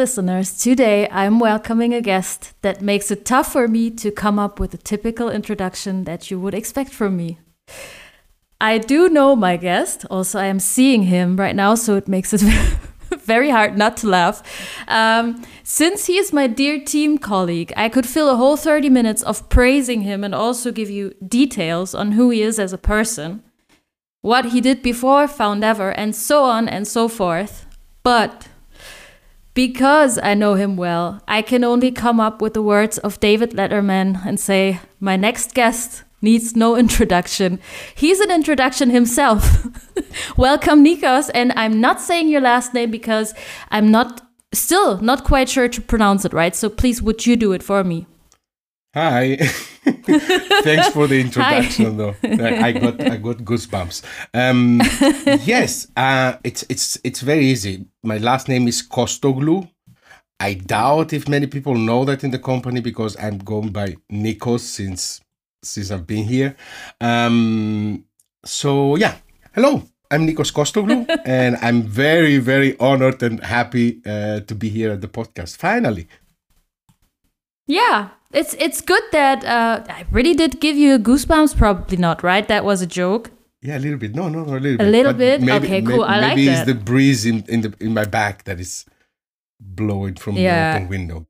listeners, today I'm welcoming a guest that makes it tough for me to come up with a typical introduction that you would expect from me. I do know my guest, also, I am seeing him right now, so it makes it very hard not to laugh. Um, since he is my dear team colleague, I could fill a whole 30 minutes of praising him and also give you details on who he is as a person, what he did before Foundever, and so on and so forth. But because I know him well, I can only come up with the words of David Letterman and say, My next guest needs no introduction. He's an introduction himself. Welcome, Nikos. And I'm not saying your last name because I'm not still not quite sure to pronounce it right. So please, would you do it for me? Hi. Thanks for the introduction, though. I got I got goosebumps. Um, yes, uh, it's it's it's very easy. My last name is Kostoglou. I doubt if many people know that in the company because I'm going by Nikos since since I've been here. Um, so yeah, hello. I'm Nikos Kostoglou, and I'm very very honored and happy uh, to be here at the podcast. Finally. Yeah, it's it's good that uh, I really did give you a goosebumps. Probably not, right? That was a joke. Yeah, a little bit. No, no, no, a little bit. A little bit. Maybe, okay, cool. Maybe, I like maybe that. it's the breeze in in the in my back that is blowing from Yeah. the open window.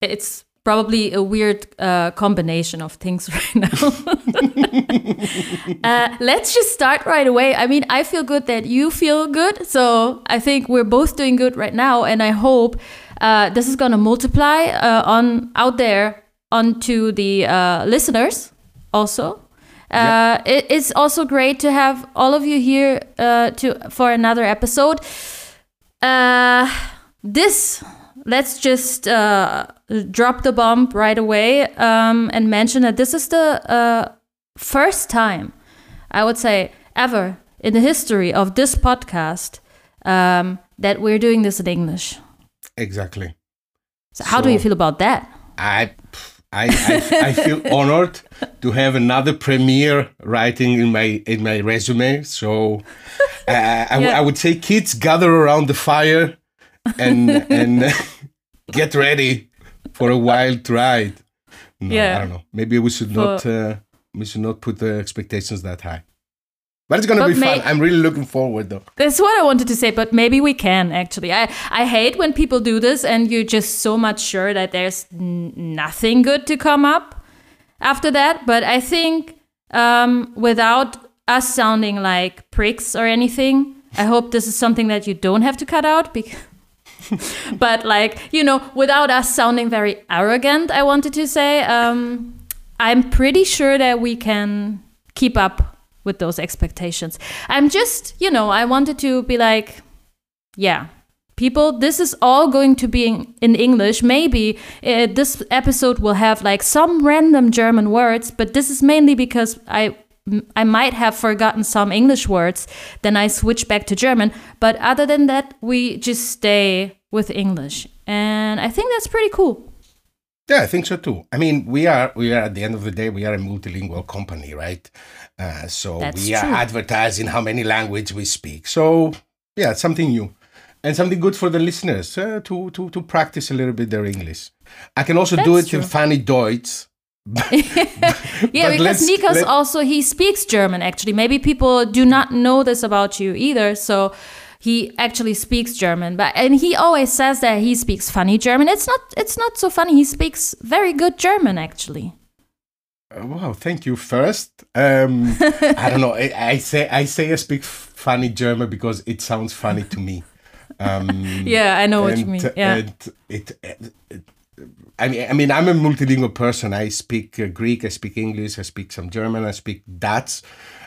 It's probably a weird uh, combination of things right now. uh, let's just start right away. I mean, I feel good that you feel good, so I think we're both doing good right now, and I hope uh, this is gonna multiply uh, on out there onto the uh, listeners also. Uh, it, it's also great to have all of you here uh, to for another episode. Uh, this let's just uh, drop the bomb right away um, and mention that this is the uh, first time I would say ever in the history of this podcast um, that we're doing this in English. Exactly. So how do you feel about that? I, I, I, I feel honored to have another premiere writing in my in my resume. So uh, I, Yeah. I would say, kids, gather around the fire and and get ready for a wild ride. No, Yeah. I don't know. Maybe we should not uh, we should not put the expectations that high. But it's gonna But be fun. I'm really looking forward though. That's what I wanted to say, but maybe we can actually. I, I hate when people do this and you're just so much sure that there's n- nothing good to come up after that. But I think um, without us sounding like pricks or anything, I hope this is something that you don't have to cut out. Because but like you know, without us sounding very arrogant, I wanted to say um, I'm pretty sure that we can keep up with those expectations. I'm just, you know, I wanted to be like, yeah, people, this is all going to be in, in English. Maybe uh, this episode will have like some random German words, but this is mainly because I. I might have forgotten some English words, then I switch back to German. But other than that, we just stay with English. And I think that's pretty cool. Yeah, I think so too. I mean, we are we are at the end of the day we are a multilingual company, right? Uh, so That's we are true. advertising how many language we speak. So yeah, it's something new and something good for the listeners uh, to to to practice a little bit their English. I can also do That's it in true. funny Deutsch. Yeah, But because Nikos also he speaks German actually. Maybe people do not know this about you either. So he actually speaks German, but and he always says that he speaks funny German. It's not it's not so funny. He speaks very good German actually. Uh, wow, thank you. First, um, I don't know. I, I say I say I speak funny German because it sounds funny to me. Um, Yeah, I know what you mean. Yeah. and it, it, it- I mean, I mean, I'm a multilingual person. I speak uh, Greek, I speak English, I speak some German, I speak Dutch.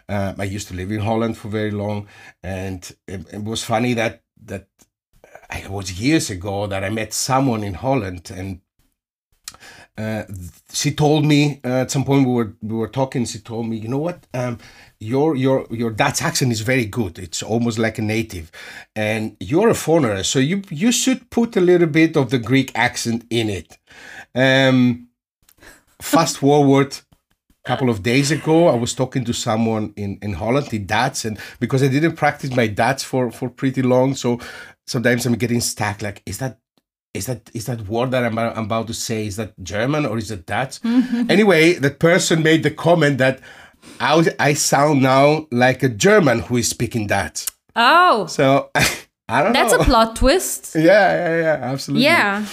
Um, I used to live in Holland for very long, and it, it was funny that that it was years ago that I met someone in Holland, and uh, she told me uh, at some point we were we were talking. She told me, you know what, um, your your your Dutch accent is very good. It's almost like a native, and you're a foreigner, so you you should put a little bit of the Greek accent in it. Um, fast forward couple of days ago, I was talking to someone in in Holland in Dutch, and because I didn't practice my Dutch for for pretty long, so sometimes I'm getting stuck. Like, is that is that is that word that I'm, I'm about to say is that German or is it Dutch? Mm-hmm. anyway, the person made the comment that I, I sound now like a German who is speaking Dutch. Oh, So I don't know that's know. a plot twist. yeah, yeah, yeah, absolutely. Yeah.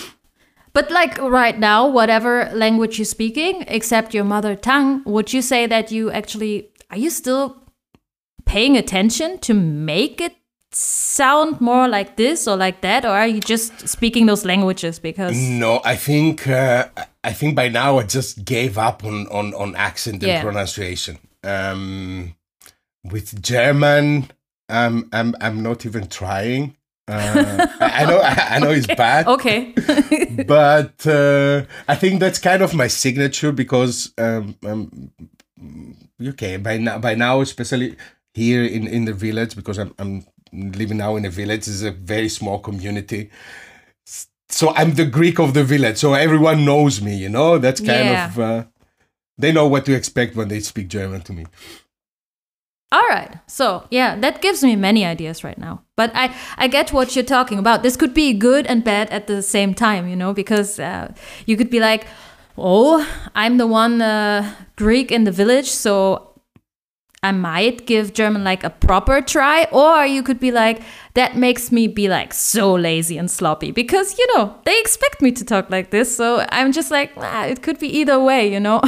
But like right now, whatever language you're speaking, except your mother tongue, would you say that you actually are you still paying attention to make it sound more like this or like that, or are you just speaking those languages because No, I think uh, I think by now I just gave up on on, on accent and Yeah. pronunciation. Um, with German, I'm I'm I'm not even trying. Uh, I know I know it's bad, okay, but uh, I think that's kind of my signature because um, um, okay by now by now especially here in in the village because I'm I'm living now in a village is a very small community. So I'm the Greek of the village so everyone knows me you know? That's kind Yeah. of uh, they know what to expect when they speak German to me All right. So, yeah, that gives me many ideas right now. But I, I get what you're talking about. This could be good and bad at the same time, you know, because uh, you could be like, oh, I'm the one uh, Greek in the village, so I might give German like a proper try. Or you could be like, that makes me be like so lazy and sloppy because, you know, they expect me to talk like this. So I'm just like, ah, it could be either way, you know?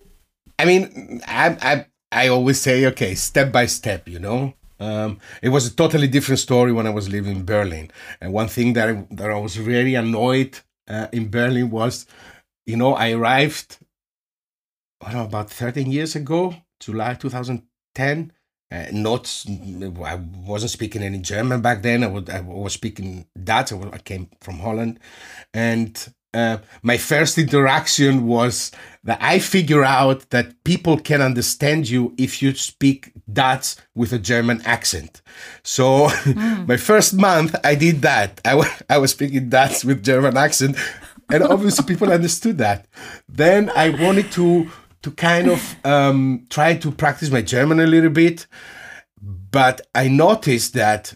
I mean, I, I, I always say, okay, step by step, you know. Um, it was a totally different story when I was living in Berlin. And one thing that I, that I was really annoyed uh, in Berlin was, you know, I arrived, I don't know, about 13 years ago, July 2010. Uh, not, I wasn't speaking any German back then. I was, I was speaking Dutch. I, was, I came from Holland, and uh, my first interaction was that I figure out that people can understand you if you speak Dutch with a German accent. So my first month, I did that. I wa- I was speaking Dutch with German accent, and obviously people understood that. Then I wanted to to kind of um, try to practice my German a little bit, but I noticed that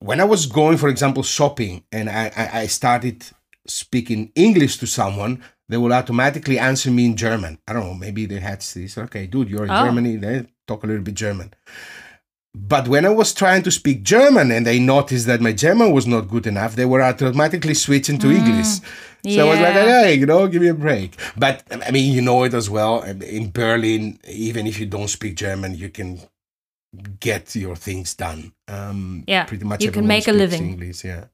when I was going, for example, shopping, and I, I started speaking English to someone, they will automatically answer me in German. I don't know, maybe they had this, okay, dude, you're in Oh. Germany, they talk a little bit German. But when I was trying to speak German and they noticed that my German was not good enough, they were automatically switching to English. So I was like, hey, you know, give me a break. But I mean, you know it as well. In Berlin, even if you don't speak German, you can get your things done. Um, Yeah, pretty much. you can make a living. English, yeah.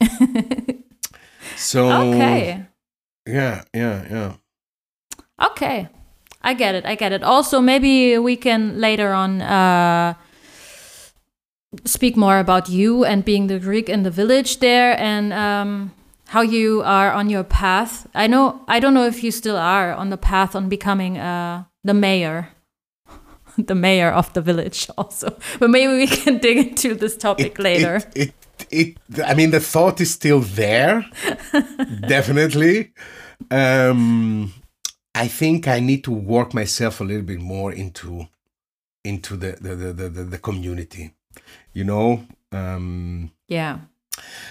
So okay. yeah, yeah, yeah. Okay. I get it. I get it. Also, maybe we can later on uh, speak more about you and being the Greek in the village there and um, how you are on your path. I know. I don't know if you still are on the path on becoming uh, the mayor, the mayor of the village. Also, but maybe we can dig into this topic later. It, it, it, I mean, the thought is still there, definitely. Um, I think I need to work myself a little bit more into into the the the, the, the, community, you know. Um, yeah.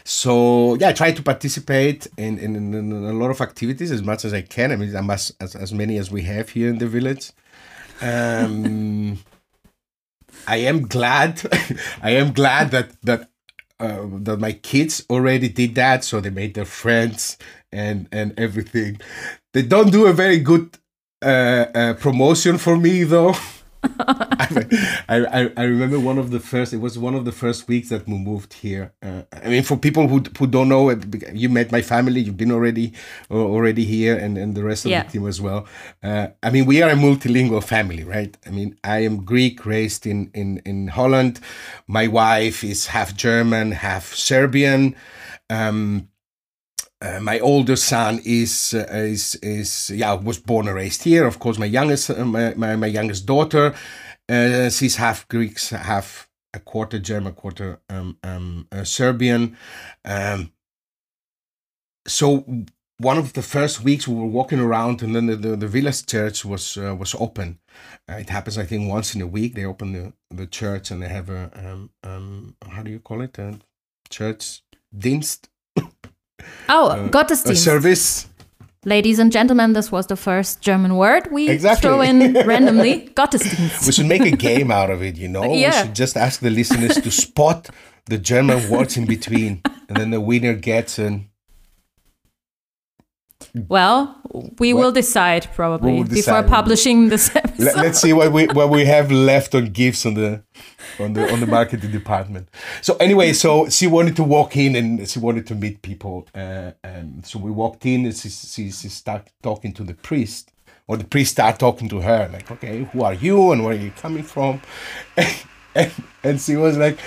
so yeah, I try to participate in, in, in, a lot of activities as much as I can. I mean, I'm as, as as many as we have here in the village. Um, I am glad. I am glad that that uh, that my kids already did that. So they made their friends and and everything. They don't do a very good uh, uh, promotion for me though. I, I, I remember one of the first. It was one of the first weeks that we moved here. Uh, I mean, for people who who don't know, you met my family. You've been already uh, already here, and, and the rest of Yeah. the team as well. Uh, I mean, we are a multilingual family, right? I mean, I am Greek, raised in in in Holland. My wife is half German, half Serbian. Um, uh, my older son is uh, is is yeah was born and raised here. Of course, my youngest uh, my, my my youngest daughter, uh, she's half Greek, half a quarter German, quarter um, um, uh, Serbian. Um, so one of the first weeks we were walking around, and then the, the, the village church was uh, was open. It happens, I think, once in a week. They open the, the church and they have a um, um, how do you call it? A church dienst. Oh, uh, a Gottesdienst. service. Ladies and gentlemen, this was the first German word we Exactly. throw in randomly. Gottesdienst. We should make a game out of it, you know? Yeah. We should just ask the listeners to spot the German words in between. And then the winner gets an. Well, we will decide probably will before publishing this episode. Let, us see what we what we have left on gifts on the on the on the marketing department. So anyway, so she wanted to walk in and she wanted to meet people, uh, and so we walked in and she she, she started talking to the priest, or the priest started talking to her, like, okay, who are you and where are you coming from, and, and she was like.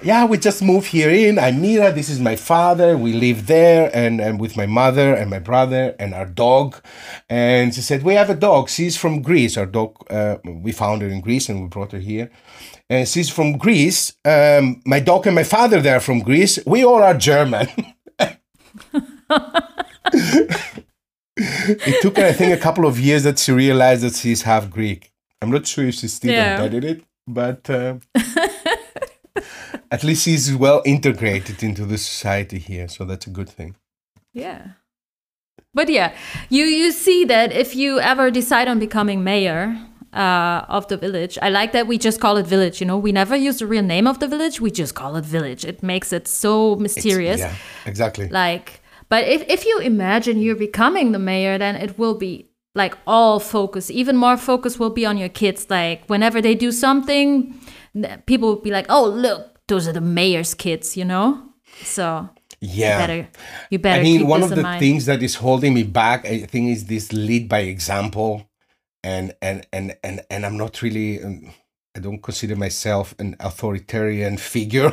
Yeah, we just moved here in. I'm Mira. This is my father. We live there, and, and with my mother and my brother and our dog. And she said, "We have a dog. She's from Greece. Our dog. Uh, we found her in Greece, and we brought her here. And she's from Greece. Um, my dog and my father they are from Greece. We all are German." it took her, I think, a couple of years that she realized that she's half Greek. I'm not sure if she still Yeah. embedded it, but uh, at least he's well integrated into the society here, so that's a good thing. Yeah. But yeah, you you see that if you ever decide on becoming mayor uh, of the village, I like that we just call it village. You know, we never use the real name of the village; we just call it village. It makes it so It's- mysterious. Yeah, exactly. Like, but if if you imagine you're becoming the mayor, then it will be like all focus. Even more focus will be on your kids. Like whenever they do something, people will be like, "Oh, look, those are the mayor's kids," you know. So yeah. better you better I mean, one of the mind. things that is holding me back, I think, is this lead by example, and and and and and I'm not really, um, I don't consider myself an authoritarian figure,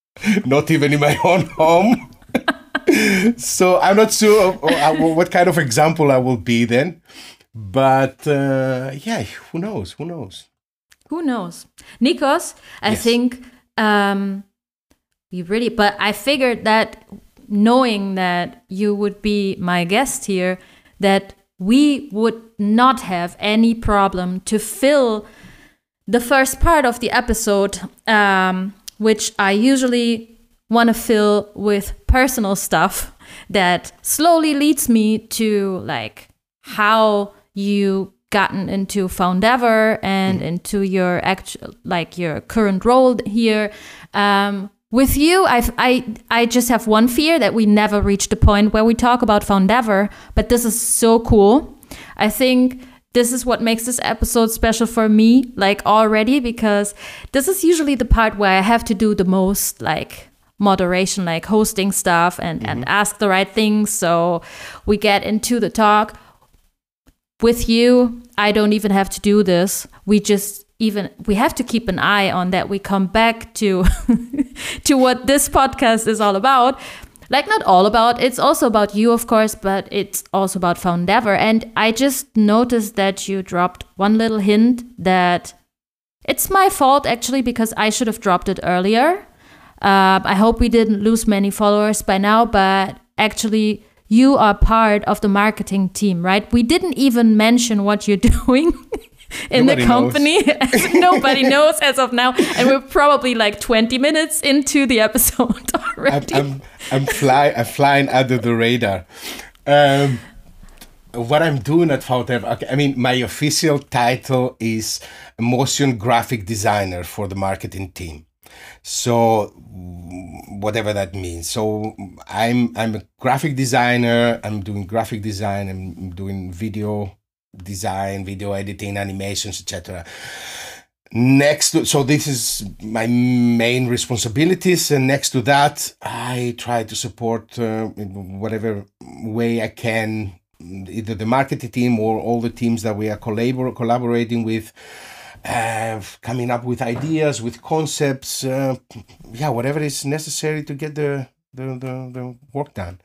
not even in my own home. so I'm not sure of what kind of example I will be then, but uh, yeah, who knows? Who knows? Who knows? Nikos, I Yes. think um you really but I figured that knowing that you would be my guest here that we would not have any problem to fill the first part of the episode um which I usually want to fill with personal stuff that slowly leads me to like how you gotten into Foundever and into your actual like your current role here. Um, with you, I've, I I just have one fear that we never reach the point where we talk about Foundever, but this is so cool. I think this is what makes this episode special for me, like already, because this is usually the part where I have to do the most like moderation, like hosting stuff and, and ask the right things. So we get into the talk with you i don't even have to do this. We just even we have to keep an eye on that we come back to to what this podcast is all about. Like not all about it's also about you of course but it's also about foundever. And i just noticed that you dropped one little hint that it's my fault actually because i should have dropped it earlier. Um, i hope we didn't lose many followers by now but actually you are part of the marketing team, right? We didn't even mention what you're doing in Nobody the company. Nobody knows as of now. And we're probably like 20 minutes into the episode I'm already. I'm I'm fly I'm flying under the radar. Um, what I'm doing at Fountain, okay, I mean, my official title is motion graphic designer for the marketing team. So whatever that means. So I'm I'm a graphic designer. I'm doing graphic design. I'm doing video design, video editing, animations, etc next to, so this is my main responsibilities and next to that i try to support uh, in whatever way i can either the marketing team or all the teams that we are collabor- collaborating with uh, coming up with ideas with concepts uh, yeah whatever is necessary to get the the, the, the work done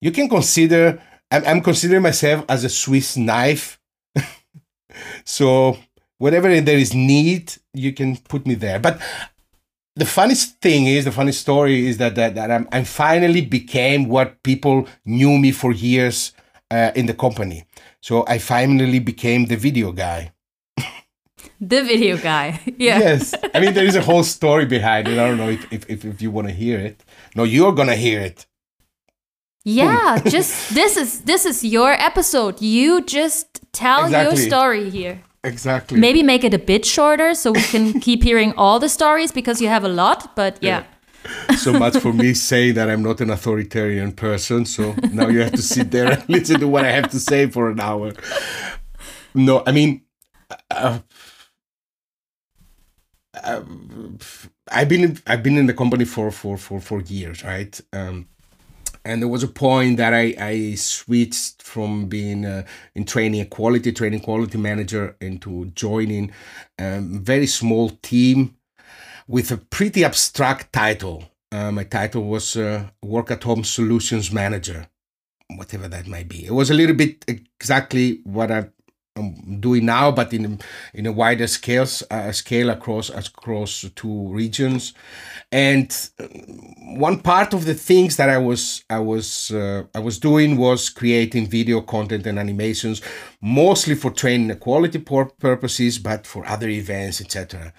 you can consider I'm, I'm considering myself as a swiss knife so whatever there is need, you can put me there. But the funniest thing is, the funny story is that that, that I'm, I finally became what people knew me for years uh, in the company. So I finally became the video guy. The video guy. Yeah. Yes, I mean there is a whole story behind it. I don't know if if, if, if you want to hear it. No, you're gonna hear it. Yeah, just this is this is your episode. You just tell Exactly. your story here. Exactly. Maybe make it a bit shorter so we can keep hearing all the stories because you have a lot. But yeah, so much for me saying that I'm not an authoritarian person. So now you have to sit there and listen to what I have to say for an hour. No, I mean, uh, I've been in, I've been in the company for for for for years, right? Um, and there was a point that I, I switched from being uh, in training a quality training quality manager into joining a very small team with a pretty abstract title. Uh, my title was uh, Work at Home Solutions Manager, whatever that might be. It was a little bit exactly what I, I'm doing now, but in in a wider scale, uh, scale across across two regions. And uh, one part of the things that I was I was uh, I was doing was creating video content and animations, mostly for training quality pur- purposes, but for other events, etc.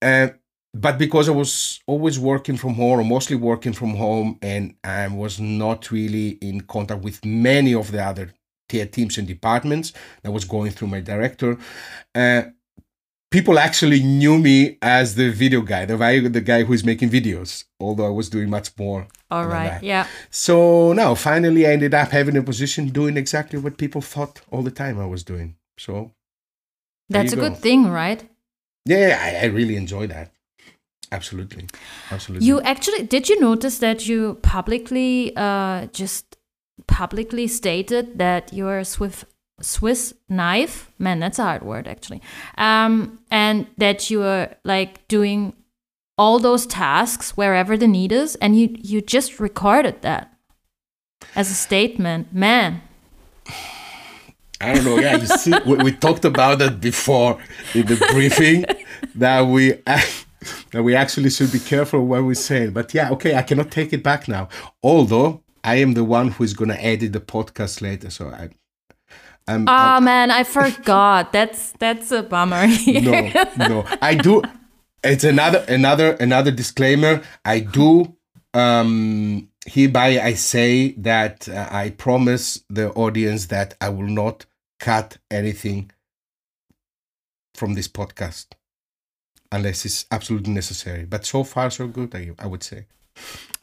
Uh, but because I was always working from home, or mostly working from home, and I was not really in contact with many of the other teams and departments that was going through my director, uh, people actually knew me as the video guy, the guy, the guy who is making videos, although I was doing much more. All right, yeah. So now, finally, I ended up having a position doing exactly what people thought all the time I was doing. So That's a you good thing, right? yeah, I, I really enjoy that. Absolutely, absolutely. You actually did you notice that you publicly uh, just publicly stated that you're a Swiss Swiss knife man. That's a hard word actually, um, and that you are like doing all those tasks wherever the need is, and you you just recorded that as a statement, man. I don't know. Yeah, you see, we, we talked about that before in the briefing that we that we actually should be careful what we say. But yeah, okay, I cannot take it back now. Although I am the one who is going to edit the podcast later, so I. I'm, Ah man, I forgot. That's that's a bummer. no, no. I do. It's another another another disclaimer. I do. Um, hereby, I say that uh, I promise the audience that I will not cut anything from this podcast unless it's absolutely necessary. But so far, so good. I, I would say.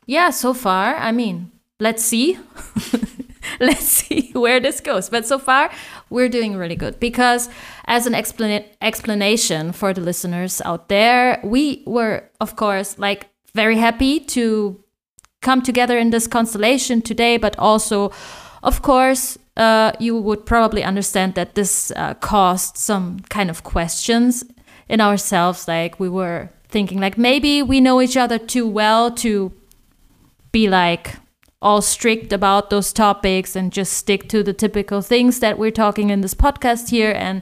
Yeah, so far, I mean, let's see. let's see where this goes. But so far, we're doing really good because, as an explana- explanation for the listeners out there, we were, of course, like very happy to come together in this constellation today, but also, of course, uh, you would probably understand that this uh, caused some kind of questions in ourselves. Like we were thinking, like maybe we know each other too well to be like all strict about those topics and just stick to the typical things that we're talking in this podcast here. And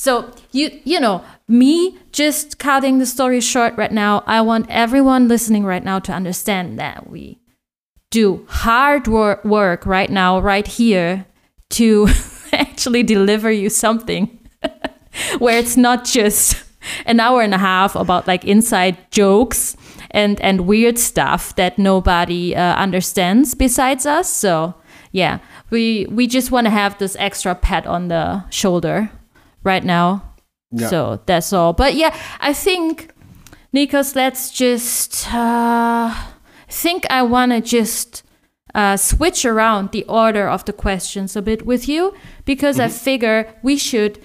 so you you know me just cutting the story short right now i want everyone listening right now to understand that we do hard wor- work right now right here to actually deliver you something where it's not just an hour and a half about like inside jokes and and weird stuff that nobody uh, understands besides us. So yeah we we just want to have this extra pat on the shoulder right now. Yeah. so that's all. But yeah i think nikos let's just uh think i want to just uh, switch around the order of the questions a bit with you because I figure we should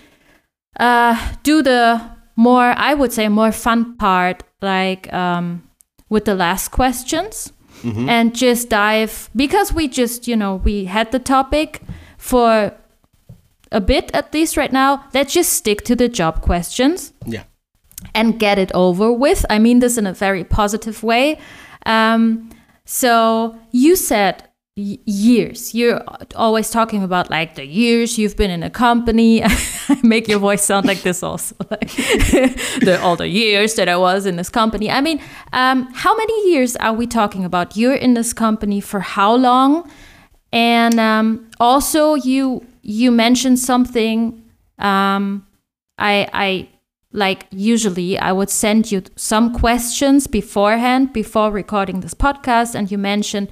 uh, do the more, I would say, more fun part, like um, with the last questions, and just dive because we just, you know, we had the topic for a bit at least right now. Let's just stick to the job questions Yeah. and get it over with. I mean this in a very positive way. Um, so you said years. You're always talking about like the years you've been in a company. I make your voice sound like this also. Like the, all the years that I was in this company. I mean, um, how many years are we talking about? You're in this company for how long? And um, also, you you mentioned something. Um, I I like usually I would send you some questions beforehand before recording this podcast and you mentioned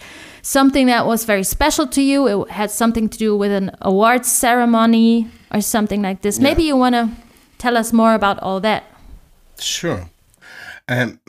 something that was very special to you it had something to do with an awards ceremony or something like this Yeah. maybe you want to tell us more about all that Sure. Um,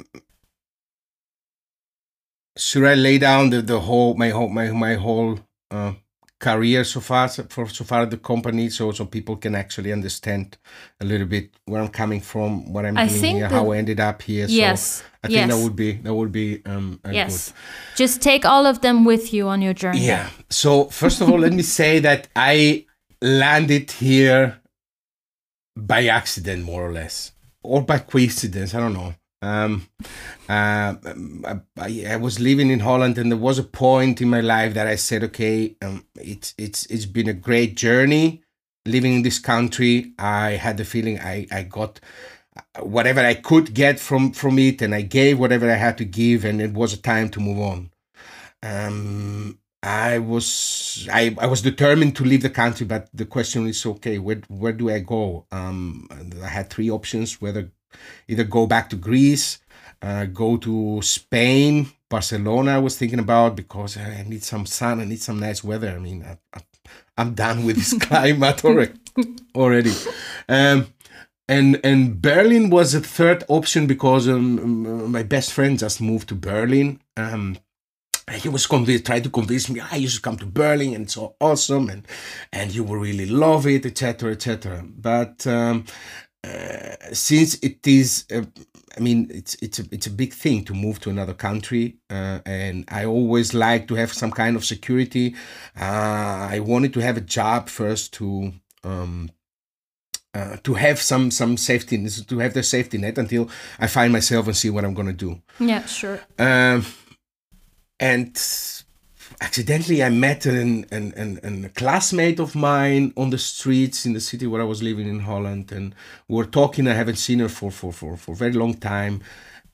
should I lay down the, the whole my whole my my whole uh, career so far for so far at the company so so people can actually understand a little bit where I'm coming from, what I'm I doing here, that- how I ended up here. Yes, So I think that yes. would be that would be um yes good. just take all of them with you on your journey Yeah. So first of all, let me say that I landed here by accident, more or less, or by coincidence. I don't know. Um, uh, I, I, I was living in Holland, and there was a point in my life that I said, "Okay, um, it's it's it's been a great journey living in this country. I had the feeling I I got." Whatever I could get from from it, and I gave whatever I had to give, and it was a time to move on um, I was I, I was determined to leave the country, but the question is okay, where where do I go? Um, I had three options: whether either go back to Greece, uh, go to Spain, Barcelona. I was thinking about because I need some sun, I need some nice weather. I mean, I, I'm done with this climate already. already. Um, and and Berlin was a third option because um, um, my best friend just moved to Berlin. Um, he was convinced, tried to convince me, ah, you should come to Berlin and it's so awesome and and you will really love it, etc., etc. But um, uh, since it is, uh, I mean, it's it's a, it's a big thing to move to another country, uh, and I always like to have some kind of security. Uh, I wanted to have a job first to. Um, uh, to have some some safety to have the safety net until I find myself and see what I'm gonna do. yeah sure Um, and accidentally, I met an, an, an, an, a classmate of mine on the streets in the city where I was living in Holland. And we were talking. I haven't seen her for, for, for, for a very long time.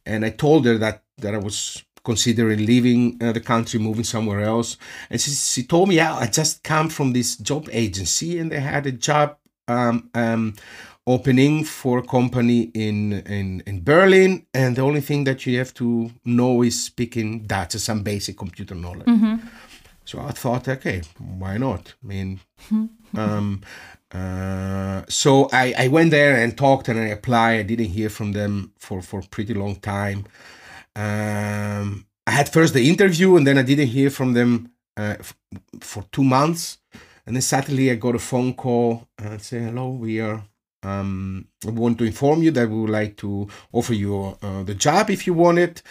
And I told her that, that I was considering leaving uh, the country, moving somewhere else. And she, she told me, yeah, I just come from this job agency and they had a job um, um, opening for a company in, in in Berlin, and the only thing that you have to know is speaking Dutch, some basic computer knowledge. So I thought, okay, why not? I mean, um, uh, so I, I went there and talked and I applied. I didn't hear from them for for pretty long time. Um, I had first the interview and then I didn't hear from them uh, f- for two months. And then suddenly I got a phone call and say, hello, we are um, we want to inform you that we would like to offer you uh, the job if you want it,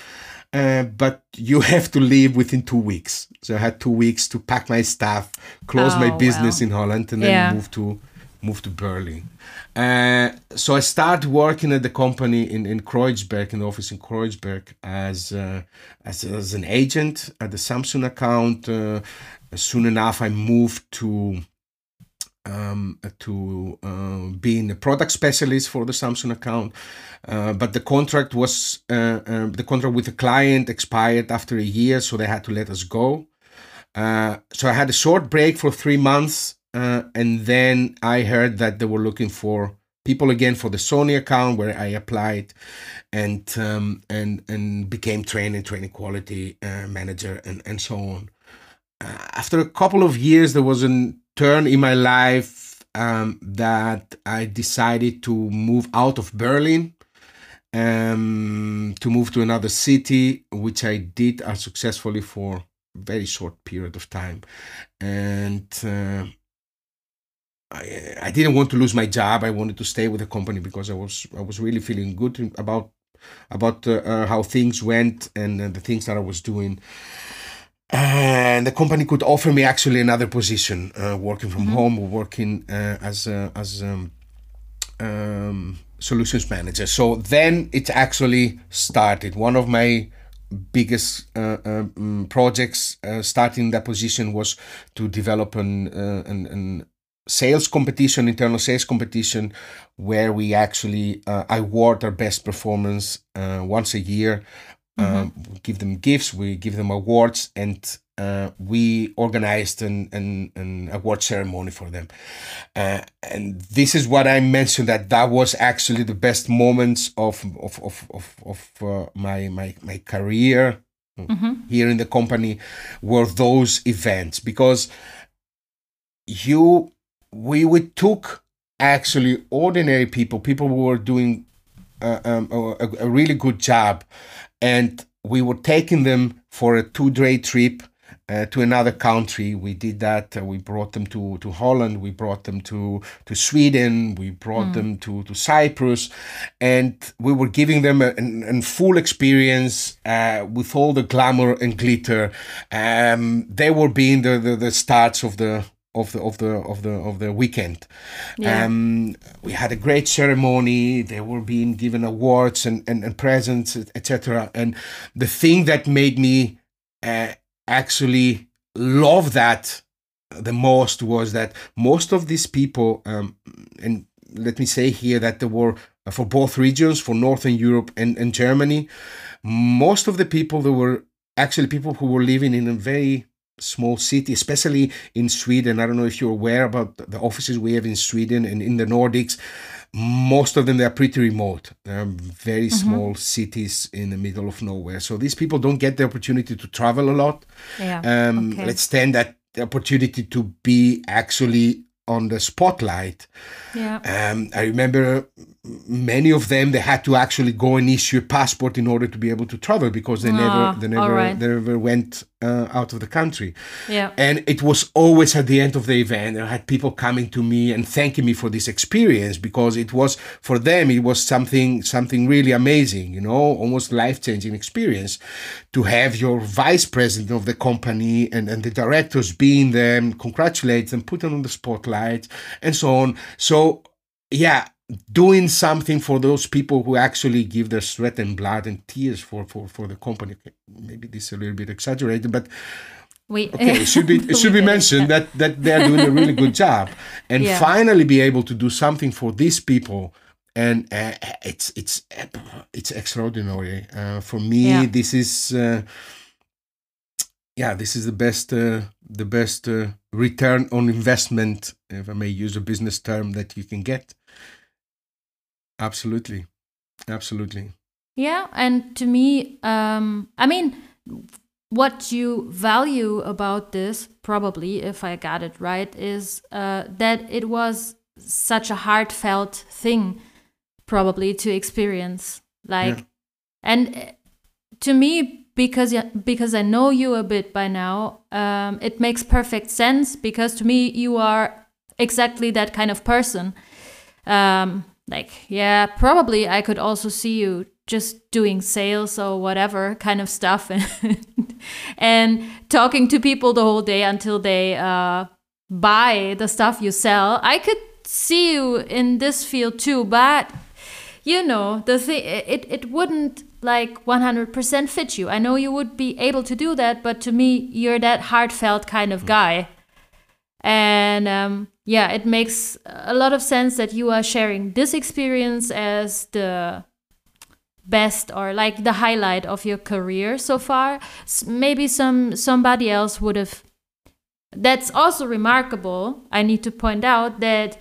uh, but you have to leave within two weeks. So I had two weeks to pack my stuff, close my Oh, business wow. in Holland, and then Yeah. move to move to Berlin. Uh, so I started working at the company in in Kreuzberg, in the office in Kreuzberg, as uh, as as an agent at the Samsung account. Uh, soon enough, I moved to um, to uh, being a product specialist for the Samsung account. Uh, but the contract was uh, um, the contract with the client expired after a year, so they had to let us go. Uh, so I had a short break for three months, uh, and then I heard that they were looking for people again for the Sony account, where I applied, and um, and and became training training quality uh, manager and and so on uh, after a couple of years, there was a turn in my life um, that I decided to move out of Berlin, um, to move to another city, which I did unsuccessfully for a very short period of time, and. Uh, I, I didn't want to lose my job. I wanted to stay with the company because I was I was really feeling good about about uh, uh, how things went and the things that I was doing and the company could offer me actually another position, uh, working from home or working uh, as a, as um, um, solutions manager. So then it actually started. One of my biggest uh, um, projects uh, starting that position was to develop an, uh, an, an sales competition, internal sales competition, where we actually uh, award our best performance uh, once a year. Um, we give them gifts, we give them awards, and uh, we organized an, an, an award ceremony for them. Uh, and this is what I mentioned that that was actually the best moments of, of, of, of, of uh, my, my, my career mm-hmm. here in the company were those events because you we, we took actually ordinary people, people who were doing uh, um, a, a really good job and we were taking them for a two-day trip uh, to another country. We did that. Uh, we brought them to, to Holland. We brought them to, to Sweden. We brought mm. them to, to Cyprus. And we were giving them a, a, a full experience uh, with all the glamour and glitter. Um, they were being the, the, the starts of the of the of the of the of the weekend. Yeah. Um, we had a great ceremony. They were being given awards and and, and presents, etc. And the thing that made me uh, actually love that the most was that most of these people, um, and let me say here that there were uh, for both regions, for Northern Europe and, and Germany, most of the people there were actually people who were living in a very small city, especially in Sweden. I don't know if you're aware about the offices we have in Sweden and in the Nordics. Most of them they are pretty remote. They're very mm-hmm. small cities in the middle of nowhere. So these people don't get the opportunity to travel a lot. Yeah. Um, okay. Let's stand that the opportunity to be actually on the spotlight. Yeah. Um, I remember many of them they had to actually go and issue a passport in order to be able to travel because they never they never right. they never went uh, out of the country. Yeah. And it was always at the end of the event I had people coming to me and thanking me for this experience because it was for them it was something something really amazing, you know, almost life-changing experience to have your vice president of the company and, and the directors being there, congratulate them, put them on the spotlight and so on. So yeah, doing something for those people who actually give their sweat and blood and tears for for for the company. Maybe this is a little bit exaggerated, but we okay, it should be it should be mentioned that that they're doing a really good job, and yeah. finally be able to do something for these people. And uh, it's it's it's extraordinary uh, for me. Yeah. This is uh, yeah, this is the best uh, the best uh, return on investment, if I may use a business term, that you can get Absolutely. Absolutely. Yeah. And to me, um, I mean, what you value about this, probably, if I got it right, is uh, that it was such a heartfelt thing, probably, to experience. Like, yeah. and uh, to me, because because I know you a bit by now, um, it makes perfect sense. Because to me, you are exactly that kind of person. Um, like yeah probably i could also see you just doing sales or whatever kind of stuff and, and talking to people the whole day until they uh, buy the stuff you sell. I could see you in this field too but you know the thing it, it wouldn't like 100% fit you. I know you would be able to do that but to me you're that heartfelt kind of guy and um, yeah, it makes a lot of sense that you are sharing this experience as the best or like the highlight of your career so far. Maybe some somebody else would have. That's also remarkable. I need to point out that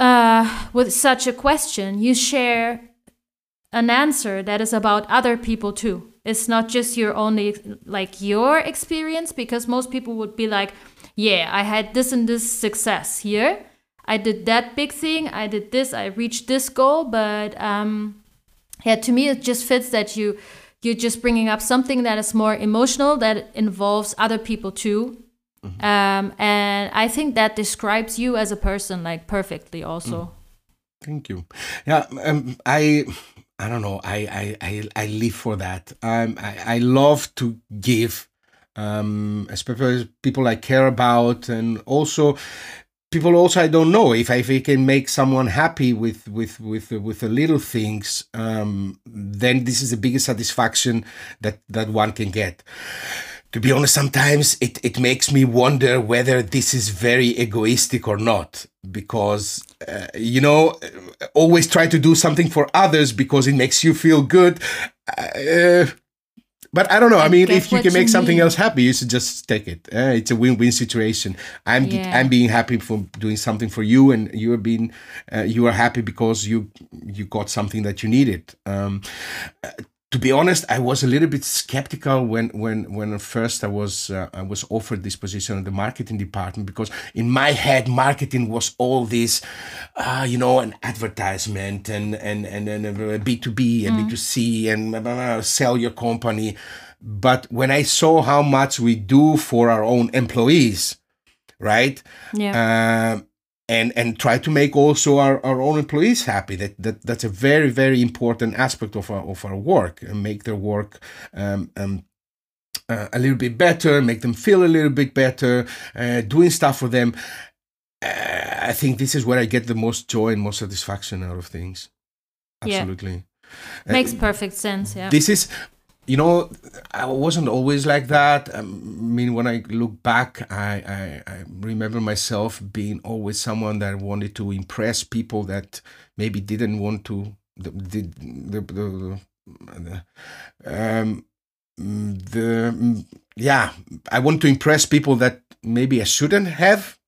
uh, with such a question, you share an answer that is about other people too. It's not just your only like your experience because most people would be like, yeah, I had this and this success here. I did that big thing. I did this. I reached this goal. But um, yeah, to me, it just fits that you you're just bringing up something that is more emotional that involves other people too. Mm-hmm. Um, and I think that describes you as a person like perfectly. Also. Mm. Thank you. Yeah, um, I. I don't know. I, I, I, I live for that. Um, I, I love to give um, especially people I care about, and also people also I don't know if I, if I can make someone happy with with with with the little things, um, then this is the biggest satisfaction that that one can get. To be honest, sometimes it, it makes me wonder whether this is very egoistic or not, because uh, you know, always try to do something for others because it makes you feel good. Uh, but I don't know. I and mean, if you can make you something else happy, you should just take it. Uh, it's a win-win situation. I'm Yeah. I'm being happy for doing something for you, and you are being uh, you are happy because you you got something that you needed. Um, to be honest, I was a little bit skeptical when when when first I was uh, I was offered this position in the marketing department because in my head marketing was all this, uh, you know, an advertisement and and and and B two B and B two C and blah, blah, blah, sell your company. But when I saw how much we do for our own employees, right? Yeah. um, and and try to make also our, our own employees happy. That, that that's a very very important aspect of our of our work and make their work um, um, uh, a little bit better, make them feel a little bit better, uh, doing stuff for them. Uh, I think this is where I get the most joy and most satisfaction out of things. Yeah. Absolutely. Uh, Makes perfect sense. Yeah. this is you know i wasn't always like that i mean when i look back I, I i remember myself being always someone that wanted to impress people that maybe didn't want to the the, the, the um the yeah i want to impress people that maybe i shouldn't have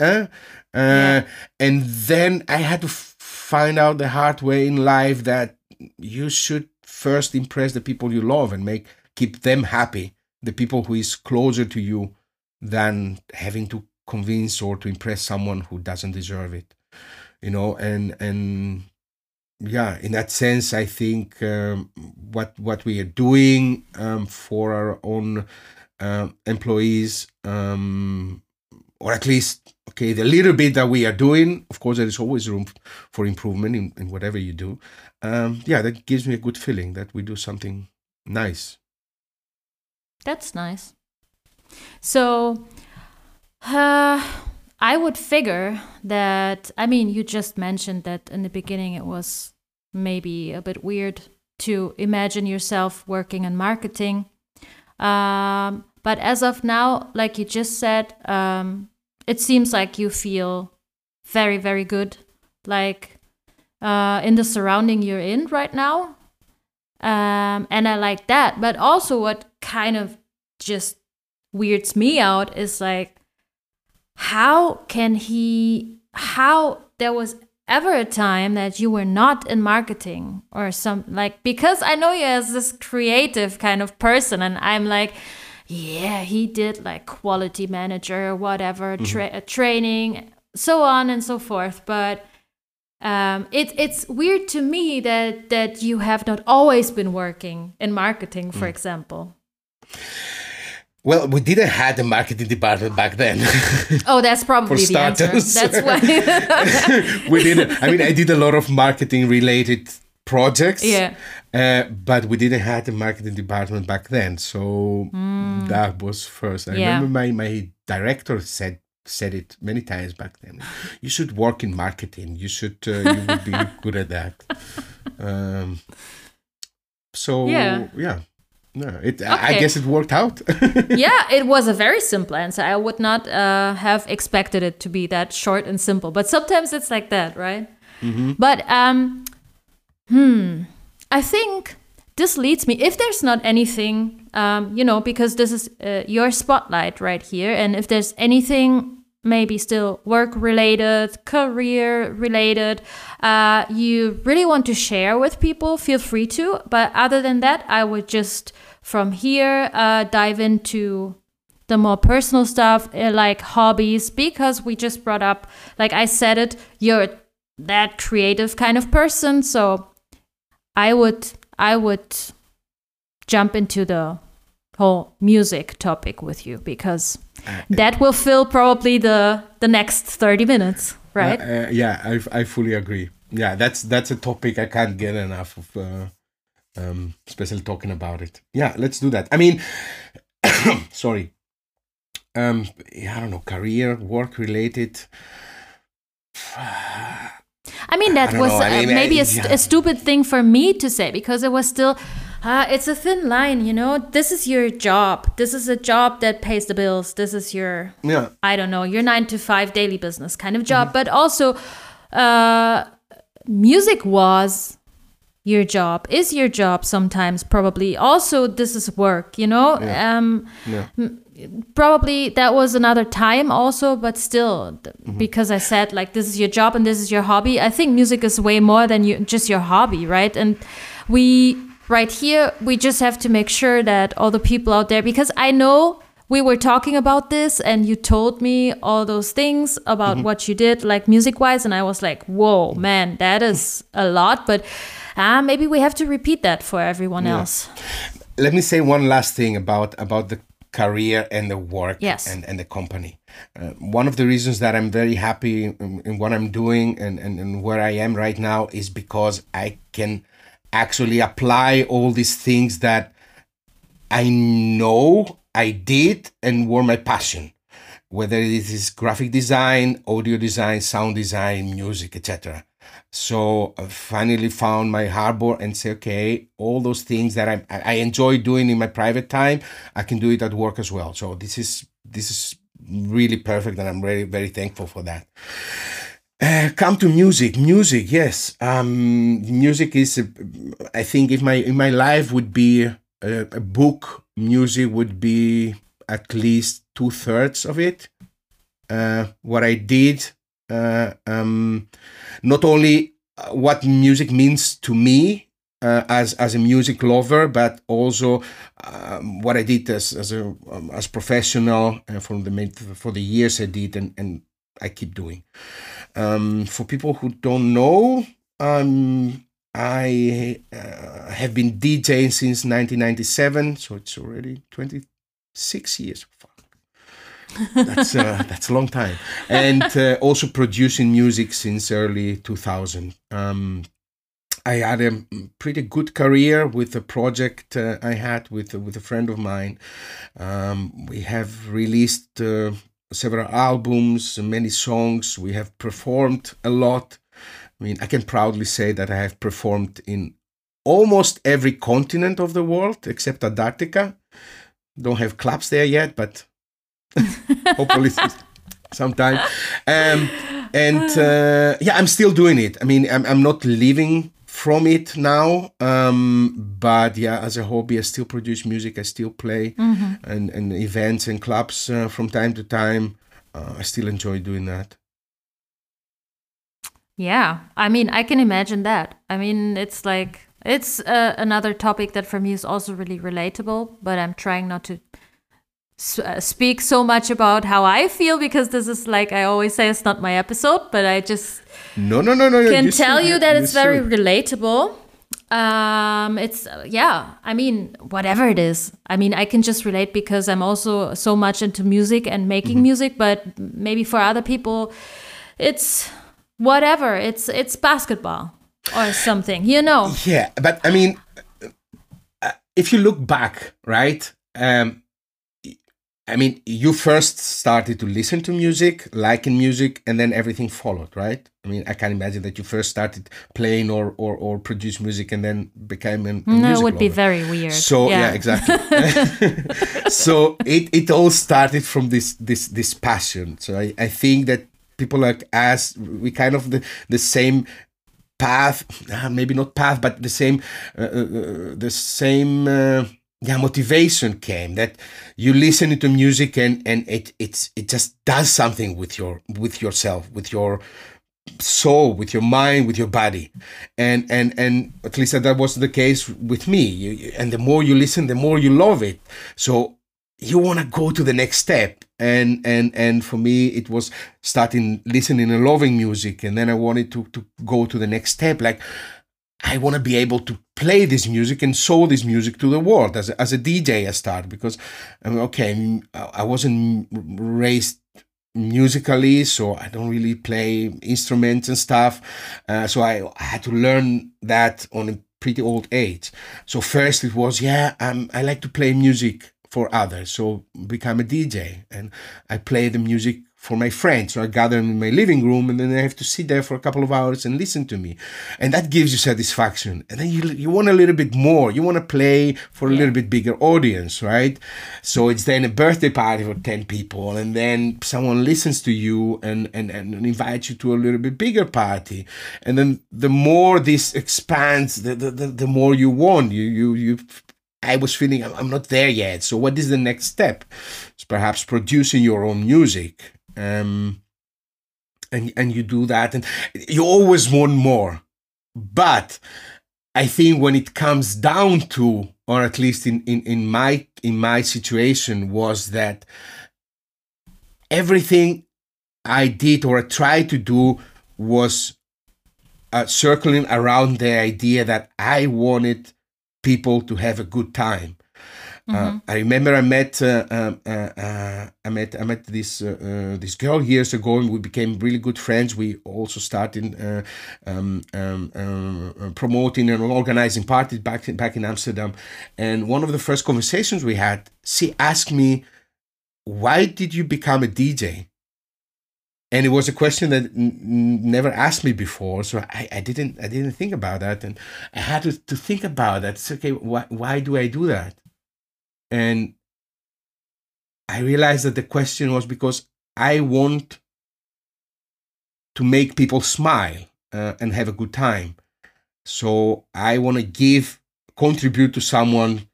uh, uh, Yeah. and then i had to find out the hard way in life that you should first impress the people you love and make keep them happy the people who is closer to you than having to convince or to impress someone who doesn't deserve it you know? And and yeah in that sense i think um, what what we are doing um, for our own um, employees um, or at least okay the little bit that we are doing of course there is always room for improvement in, in whatever you do um, yeah that gives me a good feeling that we do something nice That's nice. So, uh, I would figure that, I mean, you just mentioned that in the beginning it was maybe a bit weird to imagine yourself working in marketing. Um, but as of now, like you just said, um, it seems like you feel very, very good, like uh, in the surrounding you're in right now. Um, and I like that. But also, what kind of just weirds me out is like, how can he, how there was ever a time that you were not in marketing or some like because I know you as this creative kind of person and I'm like yeah he did like quality manager whatever tra- training so on and so forth but um, it, it's weird to me that that you have not always been working in marketing for example. Well we didn't have the marketing department back then. Oh that's probably the answer. that's why. We didn't i mean i did a lot of marketing related projects Yeah. uh, but we didn't have the marketing department back then. So that was first. I. Yeah. remember my, my director said said it many times back then you should work in marketing you should uh, you would be good at that um, so Yeah. yeah no, it, I- I guess it worked out. yeah, it was a very simple answer. I would not uh, have expected it to be that short and simple. But sometimes it's like that, right? But um, hmm, I think this leads me. If there's not anything, um, you know, because this is uh, your spotlight right here, and if there's anything maybe still work related, career related, uh, you really want to share with people, feel free to. But other than that, I would just from here uh, dive into the more personal stuff uh, like hobbies because we just brought up like i said it you're that creative kind of person so i would i would jump into the whole music topic with you because that will fill probably the the next 30 minutes right Uh, uh, yeah, I, I fully agree. Yeah, that's that's a topic I can't get enough of, uh, um, especially talking about it. Yeah, let's do that. I mean, sorry. Um, I don't know, career, work related. I mean, that was I uh, mean, maybe I- a, st- yeah. a stupid thing for me to say because it was still, uh, it's a thin line, you know? This is your job. This is a job that pays the bills. This is your, Yeah, I don't know, your nine to five daily business kind of job. But also, uh, music was your job is your job sometimes probably also this is work you know Yeah. um Yeah. Probably that was another time also but still Mm-hmm. because i said like this is your job and this is your hobby. I think music is way more than you, just your hobby right? And we right here we just have to make sure that all the people out there because i know we were talking about this and you told me all those things about Mm-hmm. what you did like music wise and i was like whoa man that is a lot but uh, maybe we have to repeat that for everyone else. Let me say one last thing about about the career and the work Yes. and, and the company uh, one of the reasons that i'm very happy in, in what i'm doing and, and, and where i am right now is because i can actually apply all these things that i know i did and were my passion whether it is graphic design audio design sound design music etc so I finally found my harbor and say, okay, all those things that I, I enjoy doing in my private time, I can do it at work as well. So this is this is really perfect, and I'm very very thankful for that. Uh, come to music, music, yes. Um, music is, uh, I think, if my in my life would be a, a book, music would be at least two thirds of it. Uh, what I did uh, um, not only uh, what music means to me uh, as as a music lover, but also um, what I did as as a um, as professional uh, for the for the years I did and and I keep doing. Um, for people who don't know, um, I uh, have been DJing since 1997, so it's already 26 years. That's uh, that's a long time. And uh, also producing music since early 2000 um, i had a pretty good career with a project uh, i had with with a friend of mine. Um, we have released uh, several albums many songs. We have performed a lot. I mean i can proudly say that i have performed in almost every continent of the world except antarctica. Don't have clubs there yet but hopefully sometime. Um, and uh, yeah i'm still doing it. I mean i'm, I'm not living from it now um, but yeah as a hobby i still produce music i still play and, and events and clubs uh, from time to time. Uh, i still enjoy doing that. Yeah, I mean, I can imagine that. I mean, it's like it's uh, another topic that for me is also really relatable, but I'm trying not to uh, speak so much about how I feel because this is like I always say it's not my episode, but I just no no no no no, can you tell should- you that it's very relatable. Um, it's uh, yeah. I mean, whatever it is. I mean, I can just relate because I'm also so much into music and making Mm-hmm. music. But maybe for other people, it's whatever. It's it's basketball or something. You know. Yeah, but I mean, uh, if you look back, right? Um, I mean, you first started to listen to music, liking music, and then everything followed, right? I mean, I can imagine that you first started playing or or, or produce music and then became an, a No, it would be very weird. So yeah, exactly. so it, it all started from this this this passion. So I, I think that people like us, we kind of the the same path, uh, maybe not path, but the same uh, uh, the same. Uh, yeah, motivation came that you listen to music and and it it's it just does something with your with yourself with your soul with your mind with your body. And and and at least that was the case with me. You, and the more you listen the more you love it. So you want to go to the next step. And and and for me it was starting listening and loving music. And then i wanted to to go to the next step. Like I want to be able to play this music and show this music to the world as a, as a DJ. I started because, okay, I wasn't raised musically, so I don't really play instruments and stuff. Uh, so I, I had to learn that on a pretty old age. So first it was, yeah, um, I like to play music for others, so become a DJ, and I play the music for my friends. So I gather them in my living room and then they have to sit there for a couple of hours and listen to me. And that gives you satisfaction. And then you, you want a little bit more. You want to play for a yeah. little bit bigger audience, right? So it's then a birthday party for 10 people and then someone listens to you and, and, and invites you to a little bit bigger party. And then the more this expands, the, the, the, the more you want. You, you, you I was feeling I'm not there yet. So what is the next step? It's perhaps producing your own music um, and and you do that, and you always want more. But I think when it comes down to, or at least in, in, in my in my situation, was that everything I did or I tried to do was uh, circling around the idea that I wanted people to have a good time. Uh, mm-hmm. I remember I met uh, um, uh, uh, I met I met this uh, this girl years ago, and we became really good friends. We also started um, um, um, promoting and organizing parties back in, back in Amsterdam. And one of the first conversations we had, she asked me, "Why did you become a DJ?" and it was a question that n- never asked me before so I, I didn't i didn't think about that and i had to, to think about that it's okay why, why do i do that and I realized that the question was because I want to make people smile uh, and have a good time. So I want to give, contribute to someone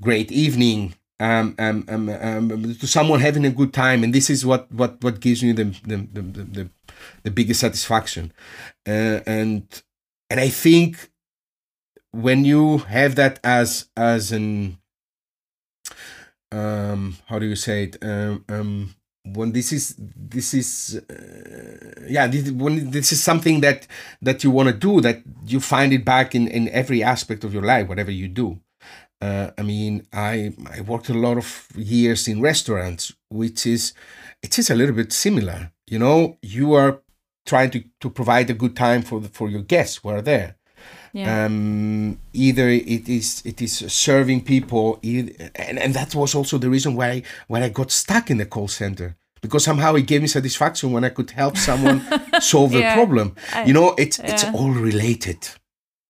great evening, um, um, um, um, to someone having a good time, and this is what what what gives me the the the, the, the biggest satisfaction, uh, and and I think when you have that as as an um, how do you say it? Um, um, when this is this is uh, yeah this, when this is something that that you want to do that you find it back in in every aspect of your life whatever you do. Uh, i mean i i worked a lot of years in restaurants which is it is a little bit similar you know? You are trying to to provide a good time for the, for your guests who are there yeah. Um, either it is it is serving people, and, and that was also the reason why why I got stuck in the call center because somehow it gave me satisfaction when I could help someone solve yeah. the problem. You know, it's yeah. it's all related.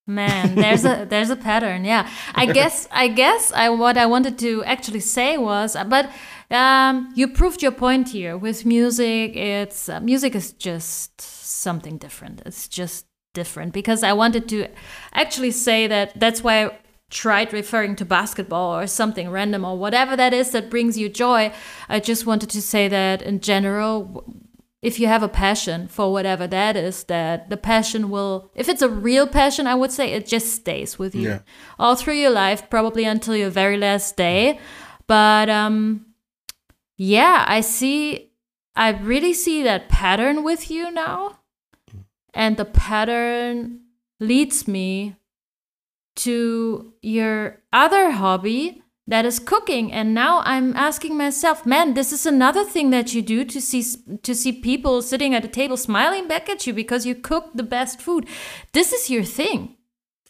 Man, there's a there's a pattern. Yeah, I guess I guess I what I wanted to actually say was, but um, you proved your point here with music. It's uh, music is just something different. It's just different because I wanted to actually say that that's why I tried referring to basketball or something random or whatever that is that brings you joy. I just wanted to say that in general, if you have a passion for whatever that is, that the passion will, if it's a real passion, I would say it just stays with you yeah. all through your life, probably until your very last day. But um, yeah, I see, I really see that pattern with you now and the pattern leads me to your other hobby that is cooking. And now i'm asking myself man this is another thing that you do to see to see people sitting at a table smiling back at you because you cook the best food. This is your thing.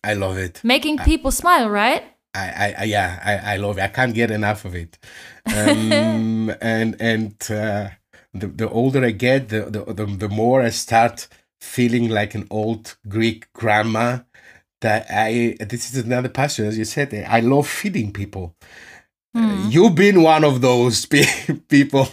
I love it. Making people I, smile right? I, I yeah I, I love it. I can't get enough of it. Um, and and uh, the, the older i get the the, the more i start feeling like an old Greek grandma. That I this is another passion, as you said. I love feeding people. Mm. You've been one of those people.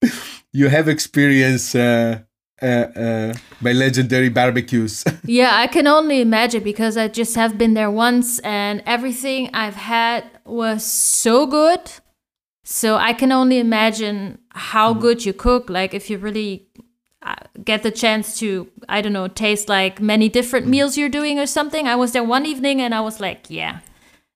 you have experienced uh, uh, uh, my legendary barbecues. yeah, I can only imagine because I just have been there once, and everything I've had was so good. So I can only imagine how mm. good you cook. Like if you really get the chance to i don't know taste like many different meals you're doing or something i was there one evening and i was like yeah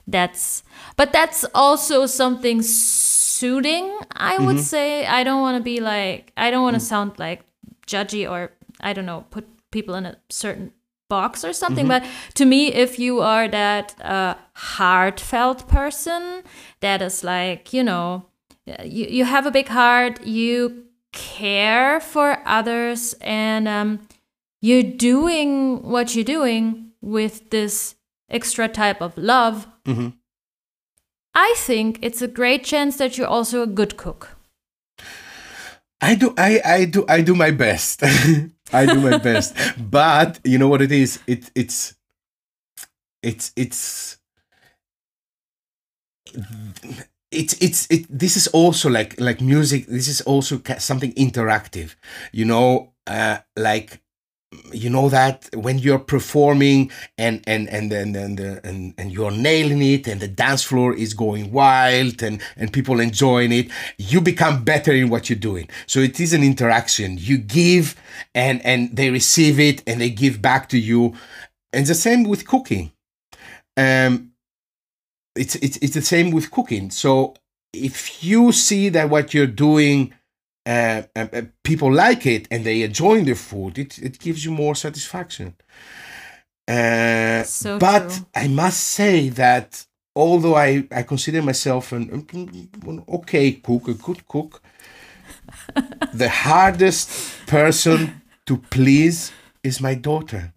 that's but that's also something soothing i would mm-hmm. say i don't want to be like i don't want to mm. sound like judgy or i don't know put people in a certain box or something mm-hmm. but to me if you are that uh, heartfelt person that is like you know you, you have a big heart you care for others and um, you're doing what you're doing with this extra type of love, mm-hmm. I think it's a great chance that you're also a good cook. I do I I do I do my best. I do my best. But you know what it is? It it's it's it's it's it's it this is also like like music this is also something interactive you know uh like you know that when you're performing and and and and and, and, and you're nailing it and the dance floor is going wild and and people enjoying it you become better in what you're doing. So it is an interaction. You give and and they receive it and they give back to you. And the same with cooking. Um it's it's it's the same with cooking so if you see that what you're doing uh, uh, uh, people like it and they enjoy the food, it, it gives you more satisfaction. Uh, So but true. I must say that although I, I consider myself an, an okay cook, a good cook, the hardest person to please is my daughter.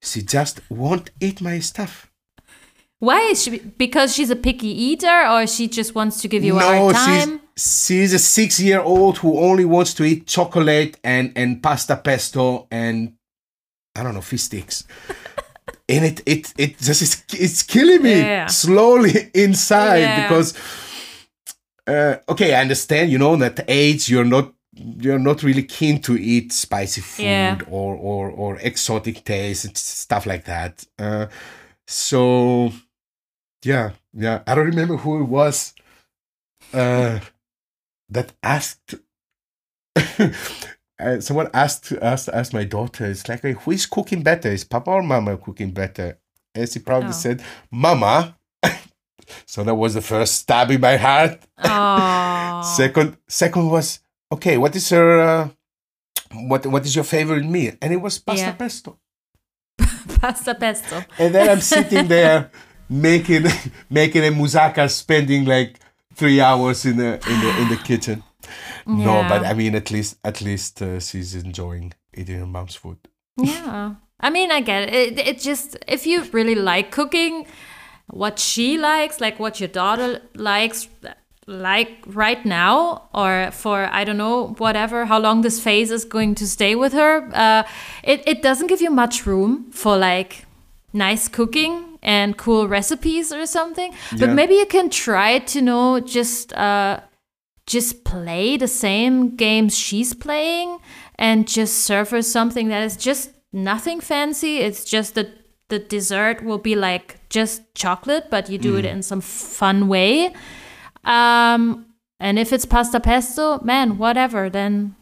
She just won't eat my stuff. Why is she? Because she's a picky eater, or she just wants to give you a hard time? she's she's a six year old who only wants to eat chocolate and and pasta pesto and I don't know fish sticks. and it it it just is it's killing me Yeah. slowly inside Yeah. because uh, okay, I understand, you know, that age you're not you're not really keen to eat spicy food Yeah. or, or or exotic taste and stuff like that. Uh, so yeah, yeah. I don't remember who it was uh, that asked. uh, someone asked asked asked my daughter. It's like, who is cooking better? Is Papa or Mama cooking better? And she probably Oh. said, "Mama." so that was the first stab in my heart. Oh, Second, second was okay. What is her? Uh, what what is your favorite meal? And it was pasta Yeah. pesto. pasta pesto. And then I'm sitting there making making a moussaka, spending like three hours in the in the in the kitchen. No, but I mean, at least at least uh, she's enjoying eating her mom's food. Yeah. I mean, I get it. it. It just, if you really like cooking, what she likes, like what your daughter likes, like right now, or for, I don't know, whatever, how long this phase is going to stay with her, uh, it, it doesn't give you much room for like nice cooking and cool recipes or something. But Yeah. maybe you can try to know just, uh, just play the same games she's playing and just serve her something that is just nothing fancy. It's just that the dessert will be like just chocolate, but you do it in some fun way. Um, and if it's pasta pesto, man, whatever, then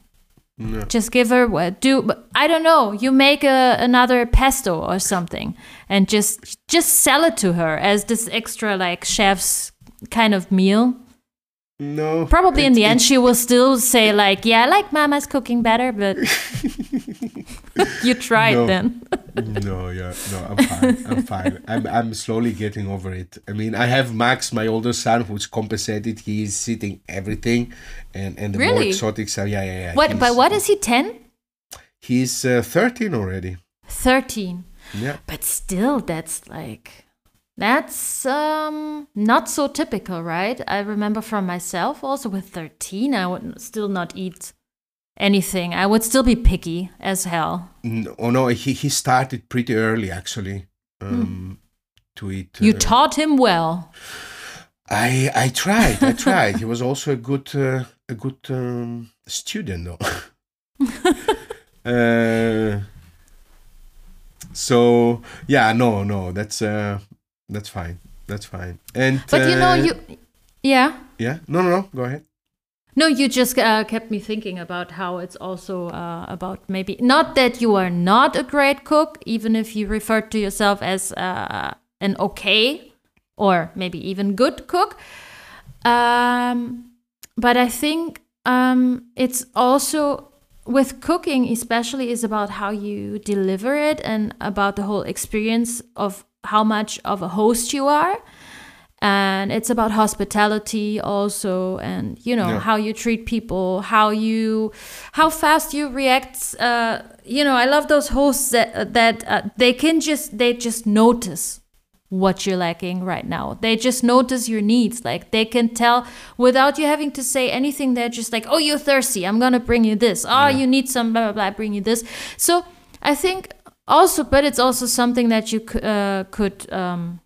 Yeah. just give her what do I don't know. You make a, another pesto or something, and just just sell it to her as this extra like chef's kind of meal. No, Probably in the end, she will still say like, "Yeah, I like Mama's cooking better," but you tried No. then. no, yeah, no, I'm fine. I'm fine. I'm I'm slowly getting over it. I mean, I have Max, my older son, who's compensated. He's eating everything, and and the more Really? exotic stuff. Yeah, yeah, yeah. What? But what is he? Ten? He's uh, 13 already. Thirteen? Yeah. But still, that's like that's um not so typical, right? I remember from myself also with thirteen, I would still not eat anything. I would still be picky as hell. No, oh no, he he started pretty early actually. Um, to eat. Hmm. You uh, taught him well. I I tried. I tried. he was also a good uh, a good um, student though. uh, so yeah, no, no, that's uh, that's fine. That's fine. And But you know, uh, you yeah. yeah, no, no, no. Go ahead. No, you just uh, kept me thinking about how it's also uh, about maybe not that you are not a great cook, even if you refer to yourself as uh, an okay or maybe even good cook. Um, but I think um, it's also with cooking, especially, is about how you deliver it and about the whole experience of how much of a host you are and it's about hospitality also and you know Yeah. how you treat people how you how fast you react uh you know i love those hosts that that uh, they can just they just notice what you're lacking right now. They just notice your needs. Like they can tell without you having to say anything. They're just like, oh, you're thirsty. I'm to bring you this. Oh, you need some blah, blah, blah. Bring you this. So I think also, but it's also something that you uh, could. Um,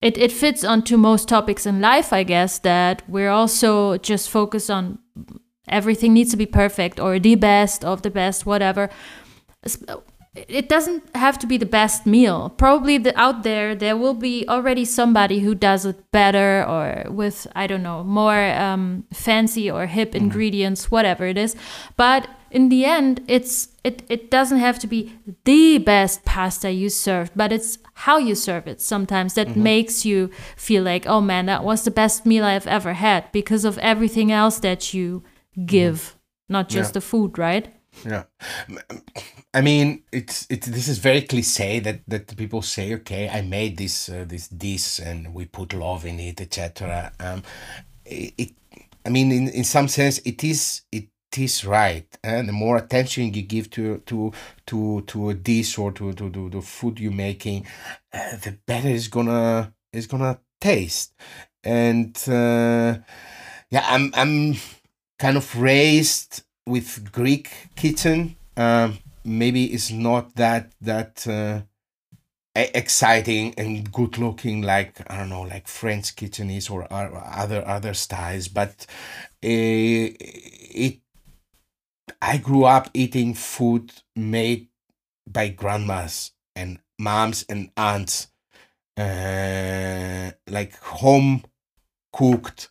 it, it fits onto most topics in life, I guess, that we're also just focused on everything needs to be perfect or the best of the best, whatever it doesn't have to be the best meal. Probably the, out there, there will be already somebody who does it better or with, I don't know, more um, fancy or hip mm ingredients, whatever it is. But in the end, it's it, it doesn't have to be the best pasta you served, but it's how you serve it sometimes that mm-hmm. makes you feel like, oh man, that was the best meal I've ever had because of everything else that you give, mm-hmm. not just yeah. the food, right? Yeah. I mean, it's it's this is very cliche that that people say, okay, I made this uh, this this and we put love in it, etc. Um, it, it, I mean, in, in some sense, it is it is right, and the more attention you give to to to to a dish or to to, to the food you're making, uh, the better it's gonna it's gonna taste. And uh, yeah, I'm I'm kind of raised with Greek kitchen. Um, maybe it's not that that uh, exciting and good looking like I don't know like French kitchen is or, other other styles, but uh, it I grew up eating food made by grandmas and moms and aunts, uh, like home cooked,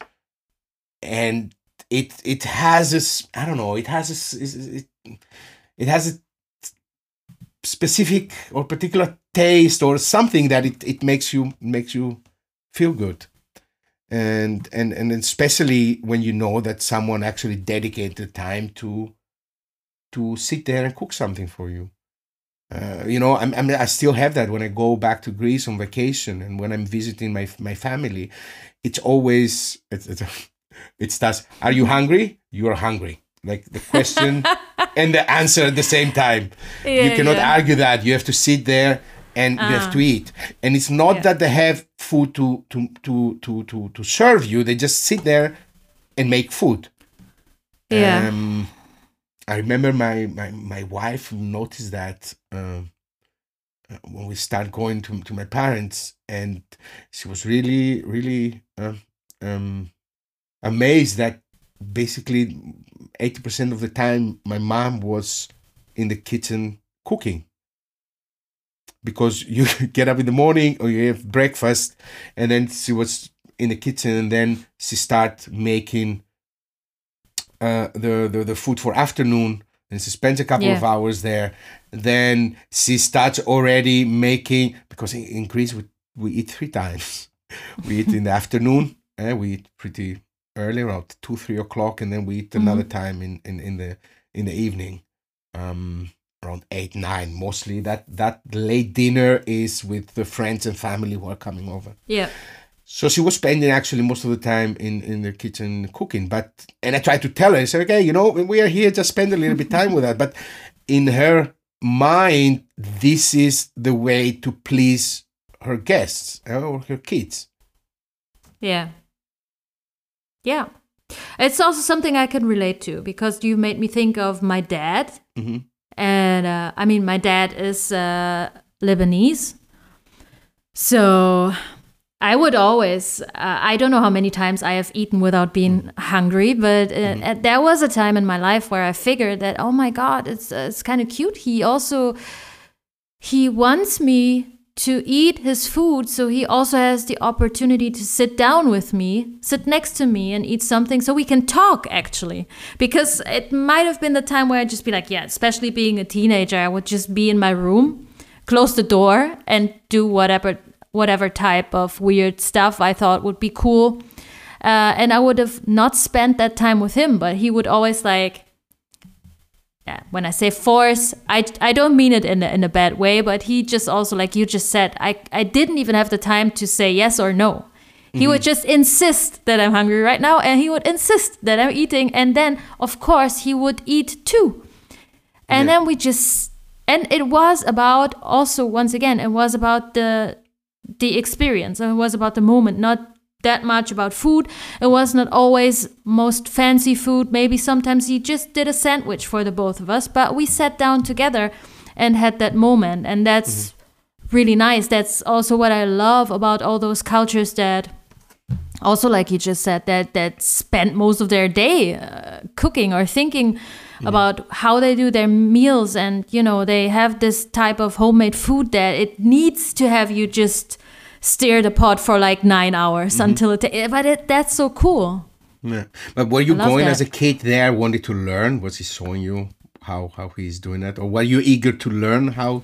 and it it has this I don't know it has this it, it has a specific or particular taste or something that it, it makes you makes you feel good. And and and especially when you know that someone actually dedicated time to to sit there and cook something for you uh, you know I'm, I'm, i still have that when i go back to greece on vacation and when i'm visiting my my family it's always it's, it's it starts are you hungry you are hungry like the question and the answer at the same time. Yeah, you cannot yeah. argue that. You have to sit there and you have to ah. eat. And it's not yeah. that they have food to, to, to, to, to, to serve you, they just sit there and make food. Yeah. Um, I remember my, my, my wife noticed that uh, when we start going to, to my parents, and she was really, really uh, um, amazed that basically 80% of the time my mom was in the kitchen cooking. Because you get up in the morning or you have breakfast and then she was in the kitchen and then she start making uh, the, the the food for afternoon and she spends a couple yeah. of hours there. Then she starts already making because in, greece we, we eat three times. We eat in the afternoon and eh, we eat pretty early around two three o'clock and then we eat another mm-hmm. time in, in in the in the evening um around eight nine mostly. That that late dinner is with the friends and family who are coming over. Yeah so she was spending actually most of the time in in the kitchen cooking but and i tried to tell her i said okay you know we are here just spend a little bit time with that but in her mind this is the way to please her guests or her kids yeah yeah. It's also something I can relate to because you made me think of my dad. Mm-hmm. And uh, I mean, my dad is uh, Lebanese. So I would always, uh, I don't know how many times I have eaten without being mm-hmm. hungry, but uh, mm-hmm. there was a time in my life where I figured that, oh my God, it's, uh, it's kind of cute. He also, he wants me to eat his food so he also has the opportunity to sit down with me sit next to me and eat something so we can talk actually because it might have been the time where i'd just be like yeah especially being a teenager i would just be in my room close the door and do whatever whatever type of weird stuff i thought would be cool uh, and i would have not spent that time with him but he would always like yeah, when I say force, I, I don't mean it in a, in a bad way, but he just also, like you just said, I, I didn't even have the time to say yes or no. He mm-hmm. would just insist that I'm hungry right now, and he would insist that I'm eating, and then, of course, he would eat too. And yeah. then we just and it was about also once again it was about the the experience. It was about the moment not that much about food. It was not always most fancy food. Maybe sometimes he just did a sandwich for the both of us but we sat down together and had that moment and that's really nice. That's also what i love about all those cultures that also like you just said that that spend most of their day uh, cooking or thinking about how they do their meals and you know they have this type of homemade food that it needs to have you just stir the pot for like nine hours mm-hmm. until it ta- eh, but it, that's so cool Yeah. But were you going that. as a kid there, wanted to learn? Was he showing you how how he's doing that, or were you eager to learn how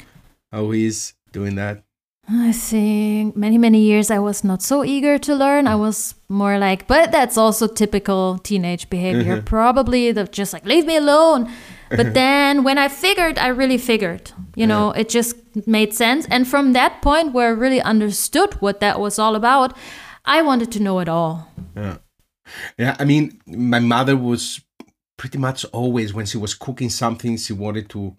how he's doing that? I think many, many years I was not so eager to learn. I mm. was more like, but that's also typical teenage behavior. Mm-hmm. Probably the just like, leave me alone. But mm-hmm. then when I figured, I really figured, you know, it just made sense. And from that point where I really understood what that was all about, I wanted to know it all. Yeah. Yeah, I mean, my mother was pretty much always when she was cooking something, she wanted to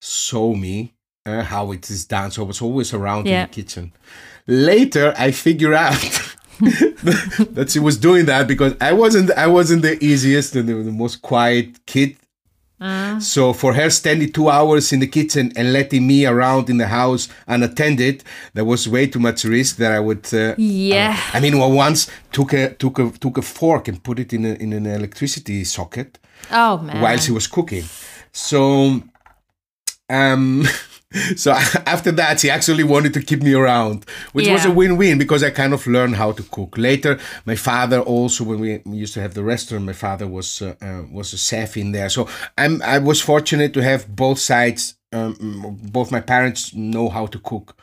show me uh, how it is done. So I was always around Yeah. in the kitchen. Later, I figured out that she was doing that because I wasn't. I wasn't the easiest and the, the most quiet kid. So for her standing two hours in the kitchen and letting me around in the house unattended, that was way too much risk that I would. Uh, Yeah. I mean, well, once took a took a took a fork and put it in a, in an electricity socket Oh, man. while she was cooking. So, um, so after that, he actually wanted to keep me around, which was a win-win because I kind of learned how to cook. Later, my father also, when we used to have the restaurant, my father was uh, uh, was a chef in there. So I'm I was fortunate to have both sides. Um, both my parents know how to cook,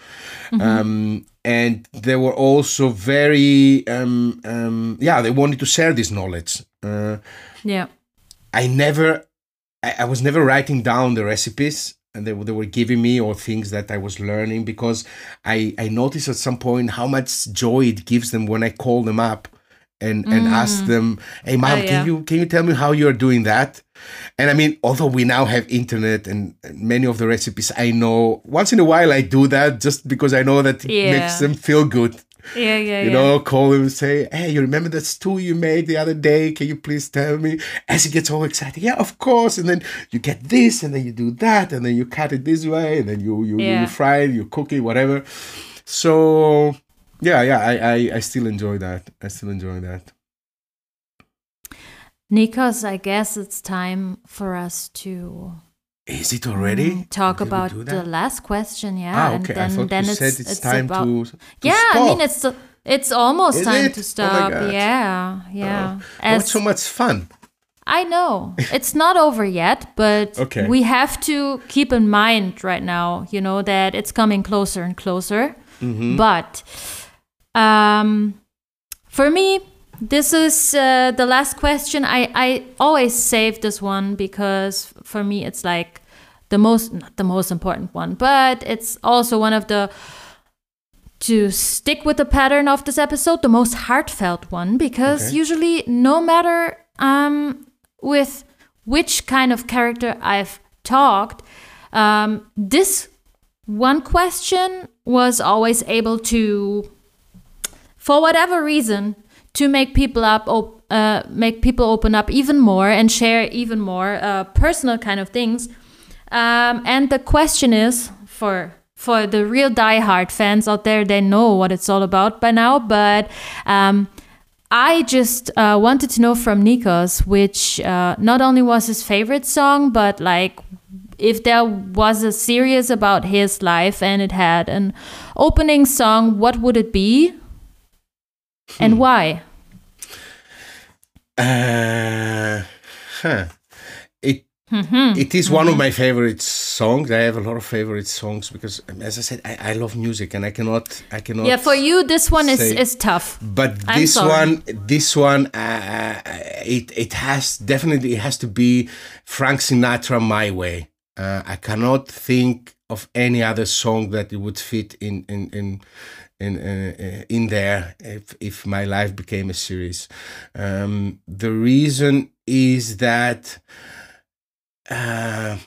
um, and they were also very um, um, yeah. They wanted to share this knowledge. Uh, yeah. I never, I, I was never writing down the recipes and they, were- they were giving me or things that I was learning because I, I noticed at some point how much joy it gives them when I call them up and, and ask mm. them, hey mom, Oh, yeah. can you can you tell me how you're doing that? And I mean, although we now have internet and many of the recipes I know, once in a while I do that just because I know that it Yeah. makes them feel good Yeah, yeah, you yeah. know, call him and say, Hey, you remember that stew you made the other day? Can you please tell me? As he gets all excited, yeah, of course. And then you get this, and then you do that, and then you cut it this way, and then you you, Yeah. you fry it, you cook it, whatever. So yeah, yeah, I, I I still enjoy that. I still enjoy that. Nikos, I guess it's time for us to Is it already? Mm, talk Did about the last question. Yeah, Ah, and okay. then I thought then you it's said it's, it's time about, to, to yeah, I mean it's it's almost Is time it? to Oh stop. God. yeah, yeah. Oh, As it's so much fun. I know it's not over yet, but Okay. we have to keep in mind right now, you know, that it's coming closer and closer. Mm-hmm. But um, for me, this is uh, the last question. I, I always save this one because for me, it's like the most, not the most important one, but it's also one of the, to stick with the pattern of this episode, the most heartfelt one, because Okay. usually, no matter um, with which kind of character I've talked, um, this one question was always able to, for whatever reason, to make people up, op- uh, make people open up even more and share even more uh, personal kind of things. Um, and the question is for for the real diehard fans out there, they know what it's all about by now. But um, I just uh, wanted to know from Nikos, which uh, not only was his favorite song, but like if there was a series about his life and it had an opening song, what would it be? And why? Uh, huh. It Mm-hmm. it is one of my favorite songs. I have a lot of favorite songs because, as I said, I, I love music and I cannot I cannot. Yeah, for you, this one is, is tough. But this one, this one, uh, it it has definitely it has to be Frank Sinatra my way. Uh, I cannot think of any other song that it would fit in in in in uh, uh, in there if if my life became a series. Um, the reason is that. Uh,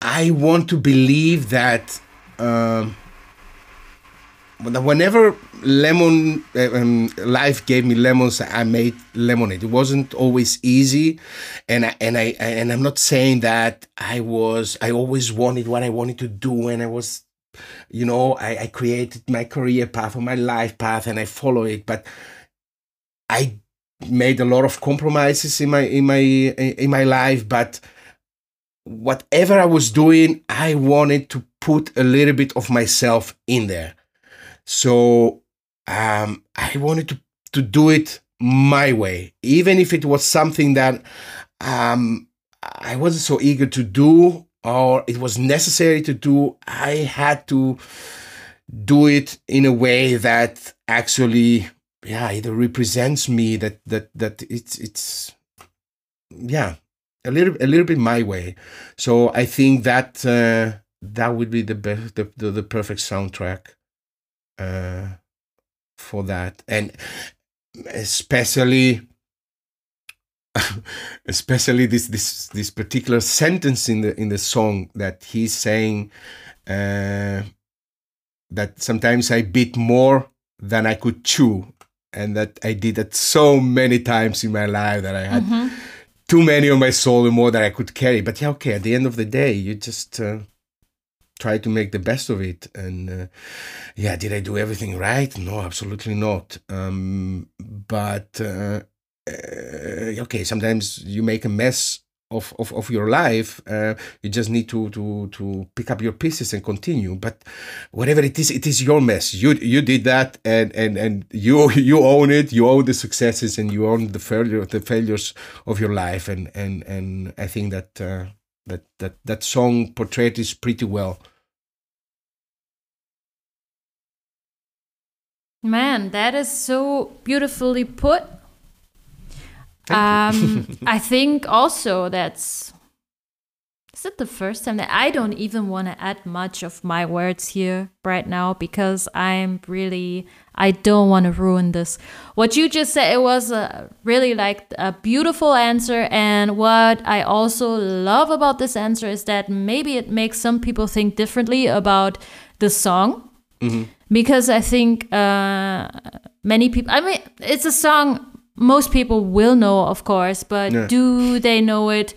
I want to believe that um, whenever lemon uh, um, life gave me lemons, I made lemonade. It wasn't always easy, and I, and I and I'm not saying that I was. I always wanted what I wanted to do, and I was, you know, I, I created my career path or my life path, and I follow it. But I made a lot of compromises in my in my in my life, but whatever I was doing, I wanted to put a little bit of myself in there. So um, I wanted to, to do it my way, even if it was something that um, I wasn't so eager to do or it was necessary to do. I had to do it in a way that actually, yeah, it represents me that that that it's it's yeah a little a little bit my way. So I think that uh, that would be the best the, the, the perfect soundtrack uh, for that, and especially especially this this this particular sentence in the in the song that he's saying uh, that sometimes I bit more than I could chew, and that I did that so many times in my life that I had. Mm-hmm too many on my soul and more that I could carry. But yeah, okay. At the end of the day, you just uh, try to make the best of it. And uh, yeah, did I do everything right? No, absolutely not. Um, but uh, uh okay, sometimes you make a mess of, of, of your life uh, you just need to, to to pick up your pieces and continue. But whatever it is it is your mess. You you did that and and and you you own it. You own the successes and you own the failure the failures of your life. And and and i think that uh, that that that song portrayed is pretty well. Man that is so beautifully put um, I think also that's is it the first time that I don't even want to add much of my words here right now because I'm really I don't want to ruin this. What you just said it was a really like a beautiful answer and what I also love about this answer is that maybe it makes some people think differently about the song. Mm-hmm. Because I think uh, many people I mean it's a song most people will know, of course, but yeah. do they know it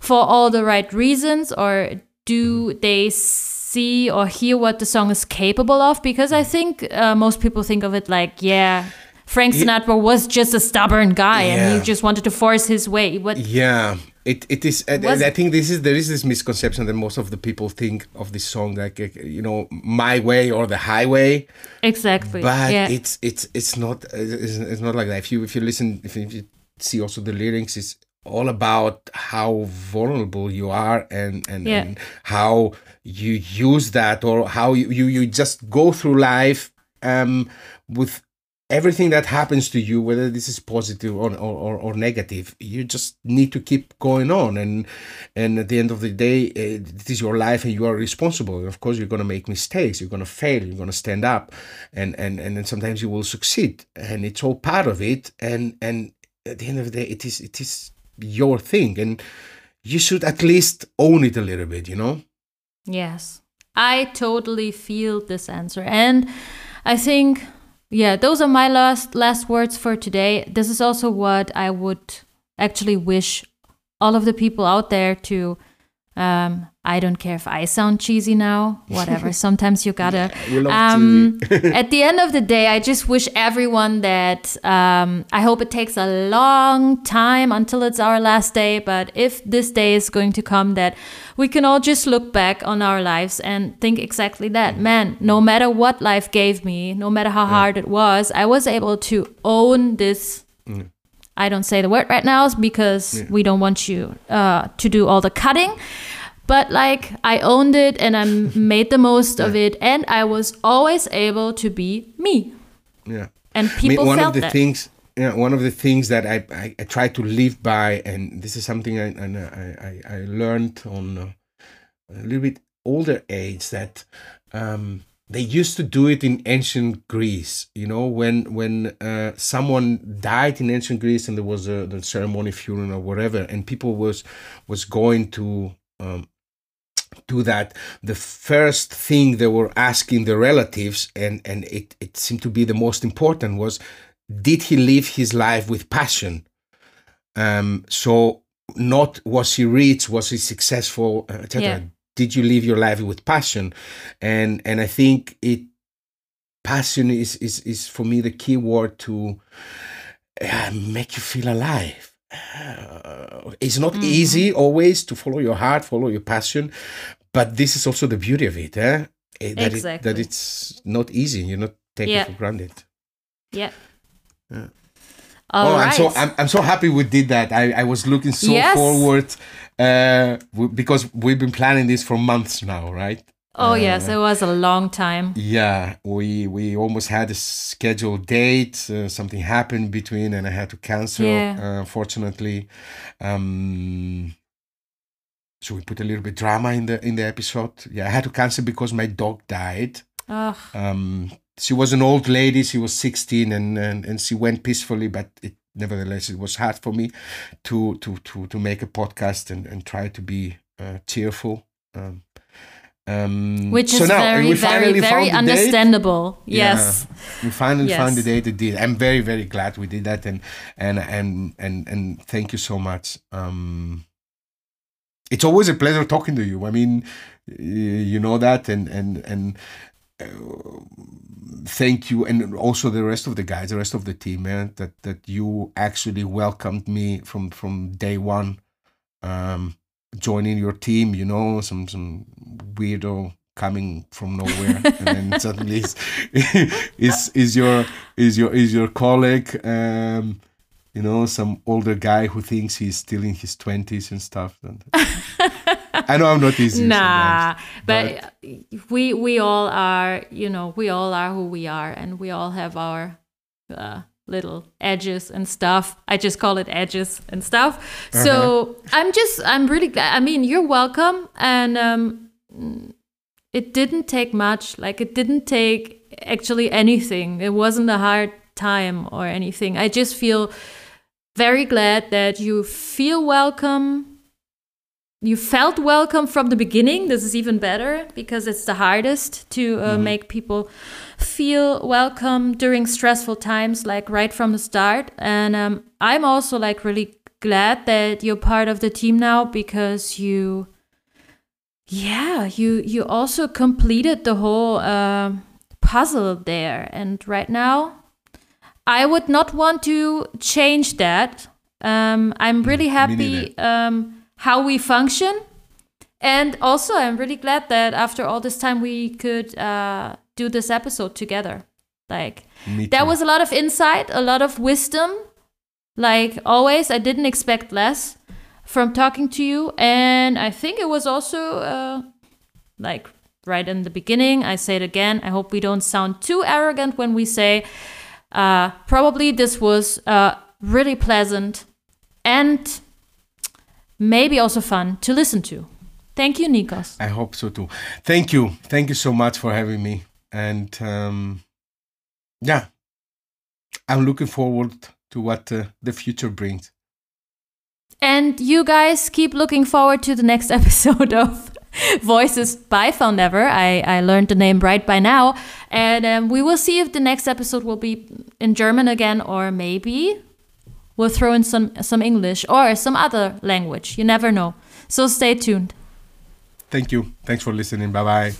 for all the right reasons or do mm-hmm. they see or hear what the song is capable of? Because I think uh, most people think of it like, yeah, Frank Sinatra was just a stubborn guy yeah. and he just wanted to force his way. What? Yeah, it, it is and, I think this is there is this misconception that most of the people think of this song like you know my way or the highway exactly but yeah. it's it's it's not it's, it's not like that if you if you listen if you, if you see also the lyrics it's all about how vulnerable you are and and, yeah. and how you use that or how you, you you just go through life um with everything that happens to you, whether this is positive or, or, or, negative, you just need to keep going on. And and at the end of the day, eh, it is your life and you are responsible. And of course, you're going to make mistakes. You're going to fail. You're going to stand up, and and and then sometimes you will succeed. And it's all part of it. And and at the end of the day, it is it is your thing, and you should at least own it a little bit. You know. Yes, I totally feel this answer, and I think yeah, those are my last last words for today. This is also what I would actually wish all of the people out there to um, I don't care if I sound cheesy now, whatever. Sometimes you gotta. Um, at the end of the day, I just wish everyone that um, I hope it takes a long time until it's our last day. But if this day is going to come, that we can all just look back on our lives and think exactly that. Man, no matter what life gave me, no matter how hard it was, I was able to own this. Mm. I don't say the word right now because yeah. we don't want you uh, to do all the cutting. But like I owned it and I made the most yeah. of it, and I was always able to be me. Yeah. And people I mean, one felt of the that. things. Yeah, one of the things that I, I, I try to live by, and this is something I I, I, I learned on a little bit older age that um, they used to do it in ancient Greece. You know, when when uh, someone died in ancient Greece and there was a the ceremony, funeral or whatever, and people was was going to um, do that the first thing they were asking the relatives and and it, it seemed to be the most important was did he live his life with passion um so not was he rich was he successful etc Yeah. Did you live your life with passion and and i think it passion is is is for me the key word to uh, make you feel alive uh, it's not easy always to follow your heart follow your passion but this is also the beauty of it eh? Eh, that, it, Exactly. that it's not easy you're not taking Yeah. it for granted Yeah. Yeah. All oh, right. I'm so I'm, I'm so happy we did that. I, I was looking so Yes. forward uh, w- because we've been planning this for months now, right? oh yes, uh, it was a long time. Yeah, we we almost had a scheduled date. Uh, something happened between, and I had to cancel. Yeah. Uh, fortunately, um, so we put a little bit drama in the in the episode. Yeah, I had to cancel because my dog died. Ugh. Um, she was an old lady. She was 16 and, and, and she went peacefully, but it, nevertheless, it was hard for me to, to, to, to make a podcast and, and try to be uh, cheerful. Um, um, Which so is now, very, very, very the date. understandable. Yeah. Yes. We finally Yes. found the date. It did. I'm very, very glad we did that, and and and and and thank you so much. Um, it's always a pleasure talking to you. I mean, you know that, and and and thank you, and also the rest of the guys, the rest of the team, man. That that you actually welcomed me from from day one. Um, joining your team, you know, some some weirdo coming from nowhere, and then suddenly is is is your is your is your colleague. Um, you know, some older guy who thinks he's still in his twenties and stuff. I know I'm not easy. Nah, sometimes, but, we we all are, you know, we all are who we are, and we all have our uh, little edges and stuff. I just call it edges and stuff. Uh-huh. So I'm just, I'm really glad. I mean, you're welcome, and um, it didn't take much. Like it didn't take actually anything. It wasn't a hard time or anything. I just feel very glad that you feel welcome you felt welcome from the beginning. This is even better because it's the hardest to uh, make people feel welcome during stressful times, like right from the start. And um, I'm also like really glad that you're part of the team now because you, yeah, you you also completed the whole um puzzle there. And right now, I would not want to change that. Um, I'm really happy um, how we function. And also, I'm really glad that after all this time, we could uh, do this episode together. Like, there was a lot of insight, a lot of wisdom. Like always, I didn't expect less from talking to you. And I think it was also uh, like right in the beginning. I say it again. I hope we don't sound too arrogant when we say uh, probably this was uh, really pleasant and maybe also fun to listen to. Thank you, Nikos. I hope so too. Thank you. Thank you so much for having me. And um, yeah, I'm looking forward to what uh, the future brings. And you guys keep looking forward to the next episode of Voices by Foundever. I, I learned the name right by now. And um, we will see if the next episode will be in German again, or maybe we'll throw in some, some English or some other language. You never know. So stay tuned. Thank you. Thanks for listening. Bye bye.